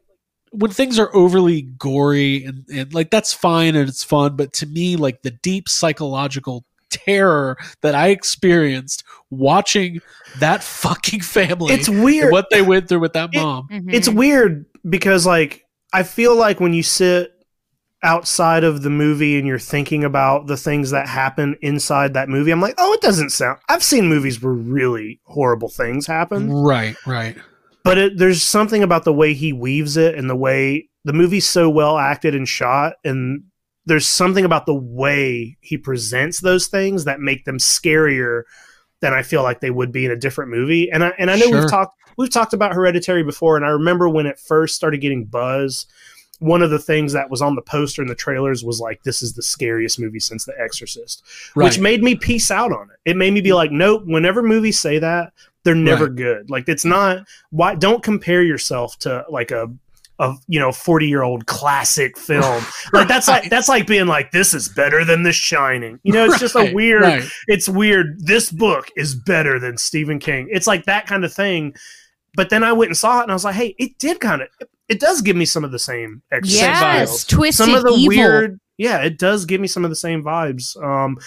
when things are overly gory and, and like that's fine and it's fun but to me like the deep psychological terror that i experienced watching that fucking family It's and weird. what they went through with that It- mom Mhm. It's weird because like I feel like when you sit outside of the movie and you're thinking about the things that happen inside that movie, I'm like, oh, it doesn't sound. I've seen movies where really horrible things happen, right right but it, there's something about the way he weaves it and the way the movie's so well acted and shot, and there's something about the way he presents those things that make them scarier than I feel like they would be in a different movie. And I and I know Sure. we've talked we've talked about Hereditary before, and I remember when it first started getting buzz. One of the things that was on the poster and the trailers was like, "This is the scariest movie since The Exorcist," right which made me peace out on it. It made me be like, "Nope." Whenever movies say that, they're never Right. good. Like it's not. Why don't compare yourself to like a a you know 40 year old classic film. like that's like that's like being like this is better than The Shining. You know, it's just a weird. right. It's weird. This book is better than Stephen King. It's like that kind of thing. But then I went and saw it, and I was like, hey, it did kind of. It does give me some of the same. Yes, vibes twisted some of the evil. weird yeah it does give me some of the same vibes um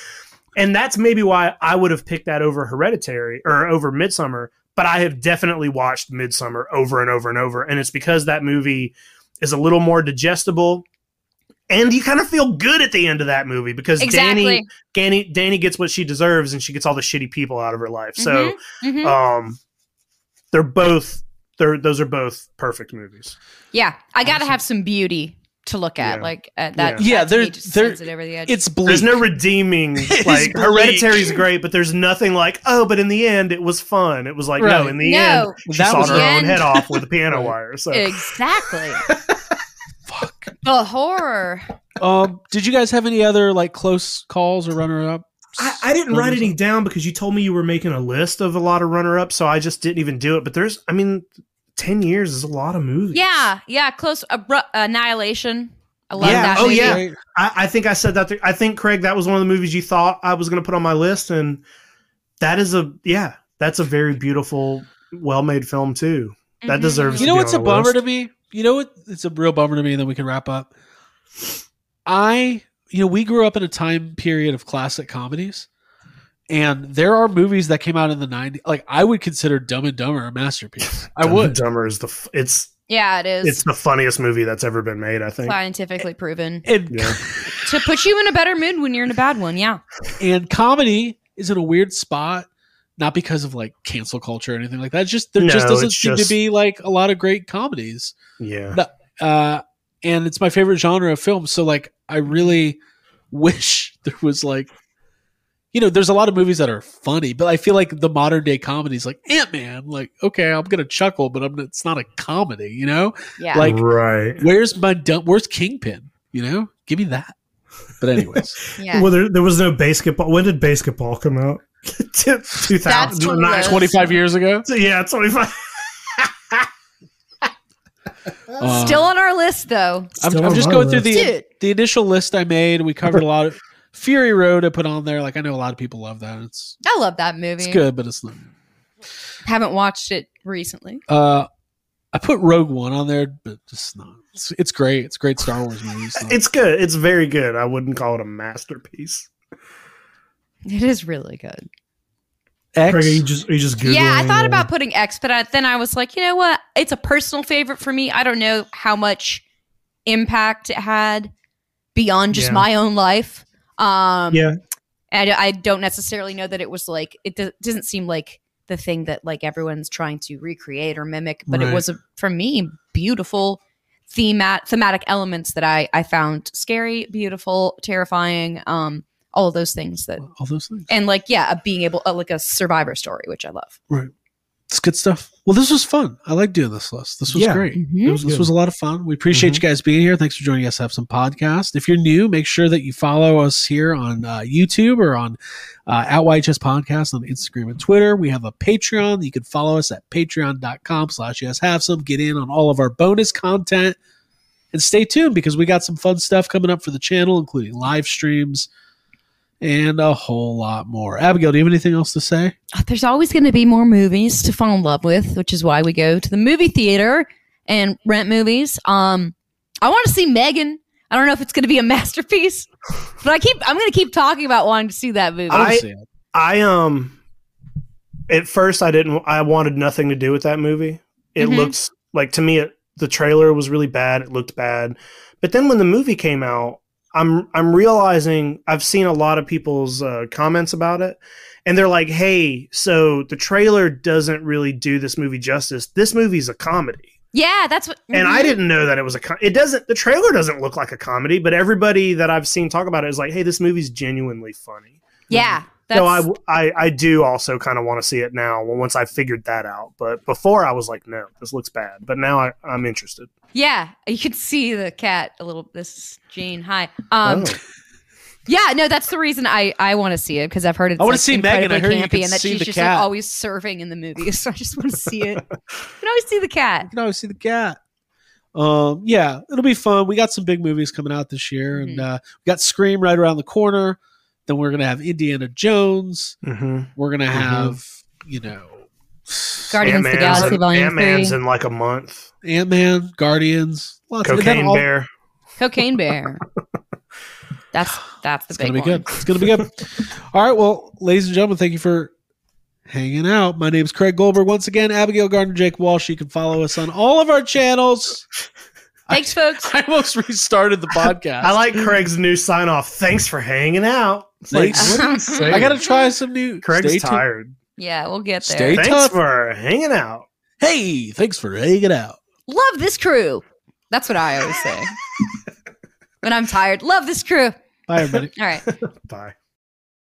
and that's maybe why i would have picked that over hereditary or over Midsommar but i have definitely watched Midsommar over and over and over and it's because that movie is a little more digestible and you kind of feel good at the end of that movie because Exactly. Dani, Dani Dani gets what she deserves and she gets all the shitty people out of her life. So Mhm. um they're both they're those are both perfect movies. yeah, I got to Awesome. have some beauty to look at. Yeah. Like uh, that. Yeah. that to me Yeah, just there- it over the edge. It's bleak. There's no redeeming It like is. Hereditary's great, but there's nothing like oh, but in the end it was fun. It was like no, in the no, end she That sawed her the own head off with a piano wire. So exactly. Fuck. the horror. Um, did you guys have any other like close calls or runner up? I, I didn't write any down because you told me you were making a list of a lot of runner ups, so I just didn't even do it. But there's, I mean, ten years is a lot of movies. Yeah, yeah. Close. Abru- Annihilation. I love Yeah, that. oh, movie. yeah. I, I think I said that. th- I think Craig, that was one of the movies you thought I was going to put on my list, and that is a yeah, that's a very beautiful, well made film too. That Mhm. deserves You to know be what's a on the bummer list. to me? You know what? It's a real bummer to me. And then we can wrap up. I, you know, we grew up in a time period of classic comedies, and there are movies that came out in the '90s. Like I would consider Dumb and Dumber a masterpiece. I would Dumb and would. Dumber is the f- it's Yeah, it is. it's the funniest movie that's ever been made. I think. scientifically proven And, Yeah. to put you in a better mood when you're in a bad one. Yeah. and comedy is in a weird spot, not because of like cancel culture or anything like that. It's just there just doesn't seem just- to be like a lot of great comedies. Yeah. Uh, and it's my favorite genre of film. So like, I really wish there was like, you know, there's a lot of movies that are funny, but I feel like the modern day comedies, like Ant Man, like okay, I'm gonna chuckle, but I'm it's not a comedy, you know? Yeah. Like, right? Where's my dump? Where's Kingpin? You know, give me that. But anyways, yeah. Well, there, there was no basketball. When did basketball come out? 2000, 25 years ago. So, yeah, 25. Um, Still on our list, though. I'm, I'm just going through the the initial list I made. We covered a lot of Fury Road. I put on there. Like I know a lot of people love that. It's I love that movie. it's good, but it's not. Haven't watched it recently. Uh, I put Rogue One on there, but just not. It's, it's great. It's great Star Wars movie. It's good. It's very good. I wouldn't call it a masterpiece. It is really good. X. Craig, are you just are you just googling? yeah, I thought uh, about putting X, but I, then I was like, you know what? It's a personal favorite for me. I don't know how much impact it had beyond just Yeah. my own life. Um, Yeah, and I, I don't necessarily know that it was like it do- doesn't seem like the thing that like everyone's trying to recreate or mimic, but Right. it was a, for me beautiful themat thematic elements that I I found scary, beautiful, terrifying, um, all of those things that all those things. and like yeah, being able uh, like a survivor story, which I love. Right. It's good stuff. Well, this was fun. I like doing this list. This was Yeah. great. it was This was a lot of fun. We appreciate you guys being here. Thanks for joining us. Have some podcast. If you're new, make sure that you follow us here on uh, YouTube or on uh, at YHS Podcast on Instagram and Twitter. We have a Patreon. You can follow us at patreon.com slash yes have some. Get in on all of our bonus content and stay tuned because we got some fun stuff coming up for the channel, including live streams and a whole lot more. Abigail, do you have anything else to say? There's always going to be more movies to fall in love with, which is why we go to the movie theater and rent movies. Um, I want to see M3GAN. I don't know if it's going to be a masterpiece, but I keep I'm going to keep talking about wanting to see that movie. I- see it. I um at first I didn't I wanted nothing to do with that movie. It Mhm. looks like to me it, the trailer was really bad, it looked bad. But then when the movie came out, I'm I'm realizing I've seen a lot of people's uh, comments about it and they're like, "Hey, so the trailer doesn't really do this movie justice. This movie's a comedy." yeah, that's what. And. I didn't know that it was a com- it doesn't the trailer doesn't look like a comedy, but everybody that I've seen talk about it is like, "Hey, this movie's genuinely funny." Yeah, that's, I I do also kind of want to see it now once I figured that out. But before I was like, no, this looks bad. But now I, I'm interested. yeah, you can see the cat a little. This is Jane. Hi. Um, Oh. yeah, no, that's the reason I I want to see it because I've heard it's I wanna like, see M3GAN. I incredibly heard you campy can and that she's just like always serving in the movies. So I just want to see it. You can always see the cat. You can always see the cat. um, yeah, it'll be fun. We got some big movies coming out this year, and uh, we got Scream right around the corner. Then we're gonna have Indiana Jones. Mm-hmm. We're gonna Mhm. have you know Guardians of the Galaxy Volume Ant-Man's 3. in like a month. Ant Man, Guardians, lots of and then Cocaine all- Bear. Cocaine Bear. That's that's the It's big gonna be one. good. It's gonna be good. All right, well, ladies and gentlemen, thank you for hanging out. My name is Craig Goldberg. Once again, Abigail Gardner, Jake Walsh. You can follow us on all of our channels. Thanks, folks. I almost restarted the podcast. I like Craig's new sign off. Thanks for hanging out. It's like, Thanks. what are you saying? I gotta try some new. Craig's stay tuned. tired. Yeah, we'll get there. Stay- Thanks tough. for hanging out. Hey, thanks for hanging out. Love this crew. That's what I always say. when I'm tired, love this crew. Bye, everybody. All right. Bye.